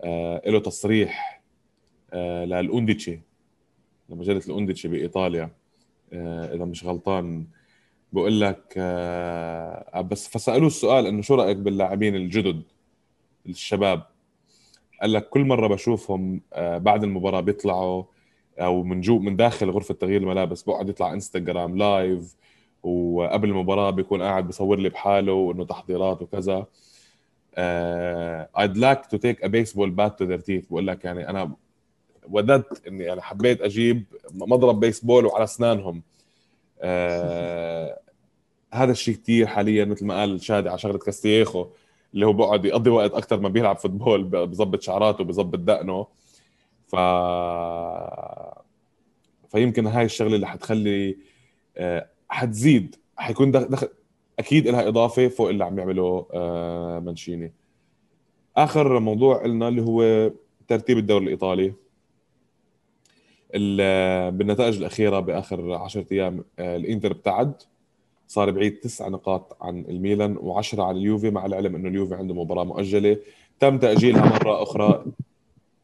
آه، له تصريح آه، للأونديتشي. لمجله الأونديتشي بإيطاليا إذا مش غلطان بقول لك بس فسألوه السؤال إنه شو رأيك باللاعبين الجدد الشباب؟ قال لك كل مرة بشوفهم بعد المباراة بيطلعوا أو من جو من داخل غرفة تغيير الملابس بقعد يطلع انستغرام live وقبل المباراة بيكون قاعد بصور لي بحاله وإنه تحضيرات وكذا. uh, I'd like to take a baseball bat to their teeth. بقول لك يعني أنا وددت إني أنا حبيت أجيب مضرب بيسبول وعلى أسنانهم. uh, هذا الشيء كثير حاليا مثل ما قال شادي على شغلة كاستييخو اللي هو بقعد يقضي وقت أكثر ما بيلعب فوتبول بظبط شعراته بظبط دقنه. ف فيمكن هاي الشغلة اللي حتخلي آه، حتزيد. حيكون دخل أكيد لها إضافة فوق اللي عم يعمله آه، مانشيني آخر موضوع قلنا اللي هو ترتيب الدوري الإيطالي. بالنتائج الأخيرة بآخر 10 أيام آه، الإنتر ابتعد. صار بعيد تسع نقاط عن الميلان و10 عن اليوفي مع العلم إنه اليوفي عنده مباراة مؤجلة. تم تأجيلها مرة أخرى.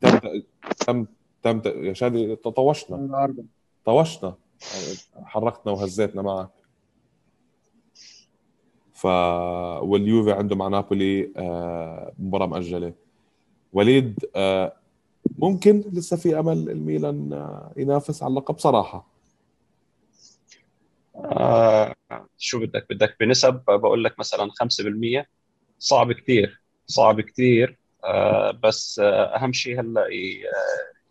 تم تم تم يا شادي طوشنا. طوشنا. حركتنا وهزيتنا معك. ف واليوفي عنده مع نابولي آه، مباراة مؤجلة. وليد آه، ممكن لسه في أمل الميلان آه، ينافس على اللقب؟ صراحة. آه شو بدك؟ بدك بنسب بقول لك مثلا 5% صعب كثير صعب كثير بس آه أهم شيء هلا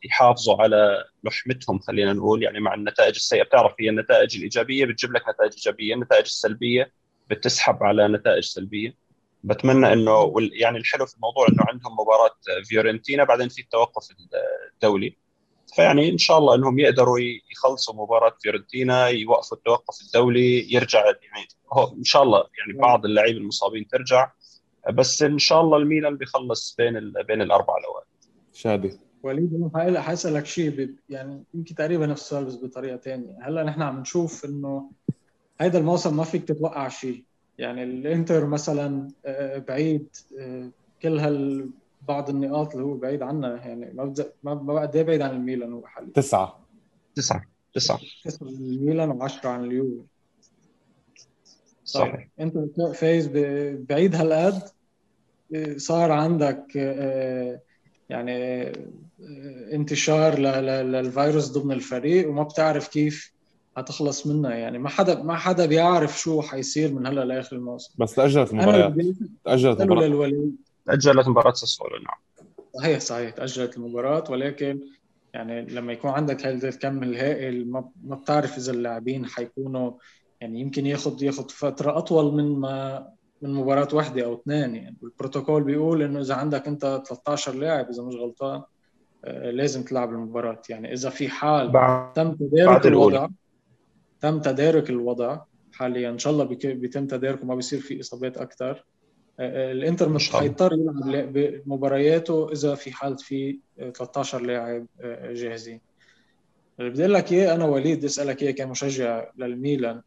يحافظوا على لحمتهم خلينا نقول يعني مع النتائج السيئة. بتعرف هي النتائج الإيجابية بتجيب لك نتائج إيجابية النتائج السلبية بتسحب على نتائج سلبية. بتمنى إنه يعني الحلو في الموضوع إنه عندهم مباراة فيورنتينا بعدين في التوقف الدولي. فيعني إن شاء الله إنهم يقدروا يخلصوا مباراة فيورنتينا يوقفوا التوقف الدولي يرجع يعني إن شاء الله يعني بعض اللعيبة المصابين ترجع. بس إن شاء الله الميلان بيخلص بين بين الاربعه الاوائل شادي. وليد أنا حاسألك شيء يعني يمكن تقريبا نفس السؤال بس بطريقة ثانية هلأ نحن عم نشوف إنه هذا الموسم ما فيك تتوقع شيء. يعني الإنتر مثلا آه، بعيد آه، كل هال بعض النقاط اللي هو بعيد عنها يعني ما ما بقى قد بعيد عن الميلان هو حاليا؟ تسعة. تسعة. تسعة. تسعة. الميلان و10 عن اليوفي صحيح. انت فايز بعيد هالقد آه، صار عندك يعني آه، انتشار للفيروس ضمن الفريق وما بتعرف كيف هتخلص منها يعني ما حدا ما حدا بيعرف شو حيصير من هلا لآخر الموسم. بس تاجلت المباريات تاجلت المباراه تاجلت مباراة. ساسولو نعم. صحيح صحيح تاجلت المباراة. ولكن يعني لما يكون عندك هذا الكم الهائل ما بتعرف إذا اللاعبين حيكونوا يعني يمكن ياخذ ياخذ فترة أطول من ما من مباراة واحدة أو اثنين. يعني البروتوكول بيقول إنه إذا عندك أنت 13 لاعب إذا مش غلطان آه، لازم تلعب المباراة. يعني إذا في حال بعد تم تدارك الوضع تم تدارك الوضع حاليا إن شاء الله بيتم تداركه ما بيصير في إصابات أكثر آه، آه، الإنتر مش حيضطر يلعب مبارياته إذا في حال في 13 لاعب جاهزين. اللي بدي لك إياه أنا وليد اسألك إياه كمشجع للميلان.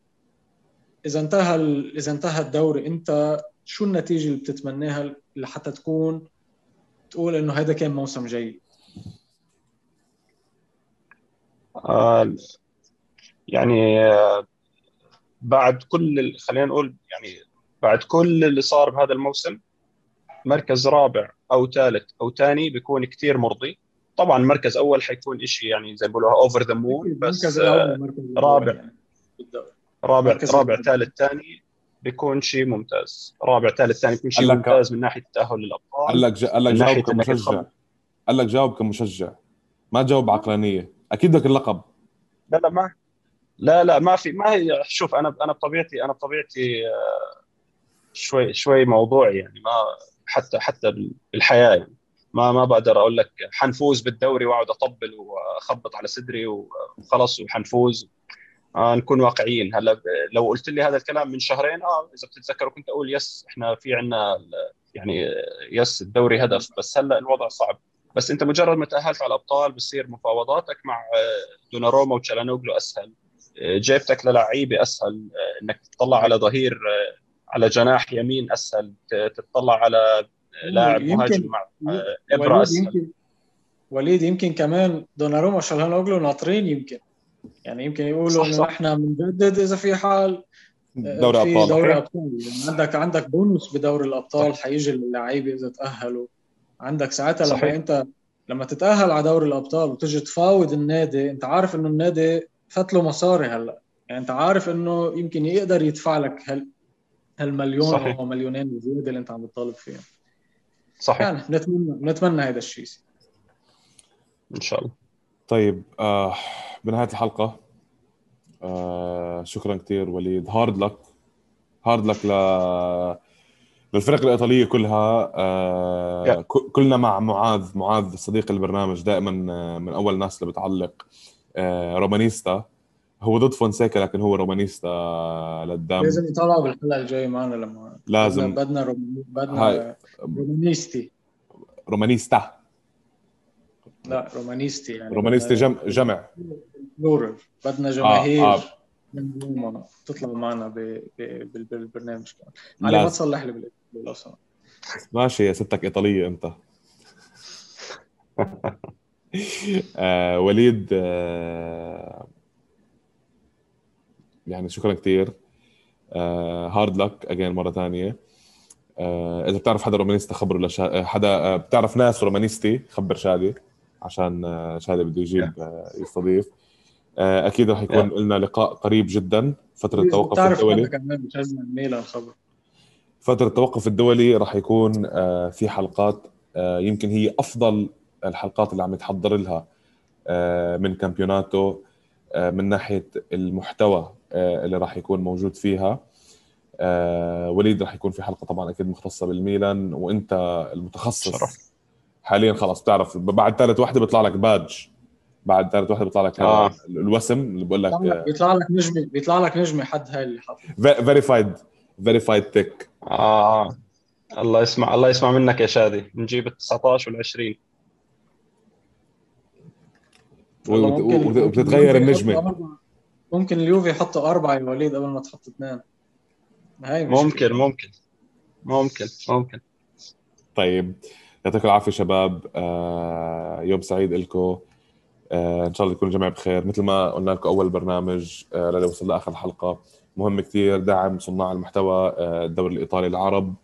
إذا انتهى إذا انتهى الدوري أنت شو النتيجة اللي بتتمناها لحتى تكون تقول إنه هذا كان موسم جيد؟ آه يعني آه بعد كل خلينا نقول يعني بعد كل اللي صار بهذا الموسم مركز رابع أو ثالث أو ثاني بيكون كثير مرضي. طبعا مركز أول حيكون شيء يعني زي ما بيقولوها over the moon بس آه رابع. يعني. رابع رابع ثالث ثاني بيكون شيء ممتاز. رابع ثالث ثاني بيكون شيء ممتاز من ناحية التاهل للأبطال قال لك قال لك جاوب كمشجع قال لك جاوب كمشجع ما جاوب عقلانية. أكيد بدك اللقب. لا لا ما لا لا ما في ما هي شوف أنا أنا بطبيعتي أنا بطبيعتي آه، شوي شوي موضوعي يعني ما حتى حتى بالحياة يعني. ما ما بقدر أقول لك حنفوز بالدوري وأقعد أطبل وأخبط على صدري وخلص وحنفوز. آه نكون واقعيين. هلا لو قلت لي هذا الكلام من شهرين آه إذا بتتذكروا كنت أقول يس إحنا في عندنا يعني يس الدوري هدف. بس هلا الوضع صعب. بس أنت مجرد ما تأهلت على الابطال بصير مفاوضاتك مع آه، دوناروما وتشالانوغلو أسهل. جيبتك للعيبه أسهل. إنك تطلع على ظهير على جناح يمين أسهل. تطلع على لاعب مهاجم مع إبرة أسهل. يمكن وليد يمكن كمان دوناروما اوغلو ناطرين يمكن. يعني يمكن يقولوا إنه إحنا بنجدد إذا في حال دوري في أبطال. دوري أبطال. يعني عندك عندك بونص بدوري الأبطال حيجي اللعيبة إذا تأهلوا. عندك ساعتها لما صحيح. أنت لما تتأهل على دوري الأبطال وتجي تفاوض النادي أنت عارف إنه النادي فات له مصاري هلأ. يعني أنت عارف إنه يمكن يقدر يدفع لك هال هالمليون صحيح. أو مليونين زيادة اللي أنت عم تطالب فيهم. صحيح. يعني نتمنى نتمنى هذا الشيء إن شاء الله. طيب آه بنهايه الحلقة آه شكرا كثير وليد. hard luck hard luck ل للفرق الإيطالية كلها. آه كلنا مع معاذ معاذ صديق البرنامج دائما آه، من أول الناس اللي بتعلق آه romanista. هو ضد فونسيكا لكن هو romanista للدم. لازم يطلعوا بالحلقة الجاية معنا لما لازم. بدنا romani... بدنا romanisti. romanista. لا romanisti يعني. romanisti جمع جمع. plural بدنا جماهير. آه. آه. تطلع معنا ب... ب... بالبرنامج كمان. علي ما تصلح لي لو ماشي يا ستك إيطالية أنت. آه وليد آه يعني شكرا كثير hard luck again مرة ثانية آه إذا بتعرف حدا romanista خبره لشا... حدا آه بتعرف ناس romanisti خبر شادي عشان آه شادي بده يجيب آه يستضيف. آه أكيد رح يكون لنا لقاء قريب جدا فترة التوقف الدولي. فترة التوقف الدولي رح يكون آه في حلقات آه يمكن هي أفضل الحلقات اللي عم يتحضر لها آه من كامبيوناتو آه من ناحية المحتوى آه اللي راح يكون موجود فيها. آه وليد راح يكون في حلقة طبعا أكيد مختصة بالميلان وأنت المتخصص. شرف. حاليا خلاص بتعرف بعد ثالث وحده بيطلع لك badge. بعد ثالث وحده بيطلع لك آه. الوسم اللي بقول لك بيطلع لك نجمة بيطلع لك نجمة حد هاي اللي حط verified فيريفايد تك آه. الله يسمع الله يسمع منك يا شادي. نجيب ال 19 وال 20 وبتتغير النجمة. ممكن اليوفي يحطوا أربعة يا وليد قبل ما تحط اثنين. هاي ممكن ممكن. ممكن ممكن. طيب يعطيكم العافية شباب. آه يوم سعيد لكم إن شاء الله يكون الجميع بخير. مثل ما قلنا لكم أول برنامج آه للي وصل لآخر الحلقة مهم كثير دعم صناع المحتوى آه الدوري الإيطالي العرب.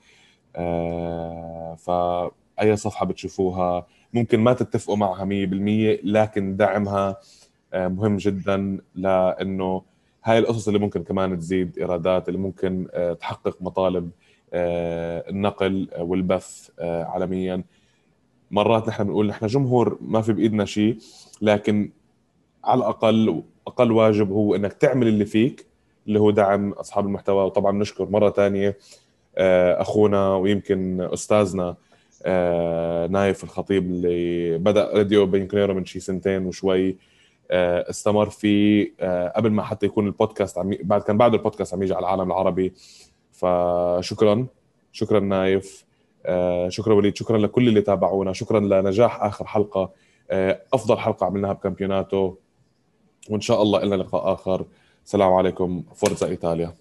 آه فأي صفحة بتشوفوها ممكن ما تتفقوا معها 100% لكن دعمها مهم جدا لأنه هاي القصص اللي ممكن كمان تزيد إيرادات اللي ممكن تحقق مطالب النقل والبث عالميا. مرات نحن بنقول نحن جمهور ما في بإيدنا شيء. لكن على الأقل أقل واجب هو إنك تعمل اللي فيك اللي هو دعم أصحاب المحتوى. وطبعا نشكر مرة ثانية أخونا ويمكن أستاذنا نايف الخطيب اللي بدأ راديو بيانكونيرو من شي سنتين وشوي استمر فيه قبل ما حتى يكون البودكاست عم بعد كان بعد البودكاست عم يجي على العالم العربي. فشكرا شكرا نايف شكرا وليد شكرا لكل اللي تابعونا شكرا لنجاح آخر حلقة أفضل حلقة عملناها بكامبيوناتو. وإن شاء الله لنا لقاء آخر. السلام عليكم forza Italia.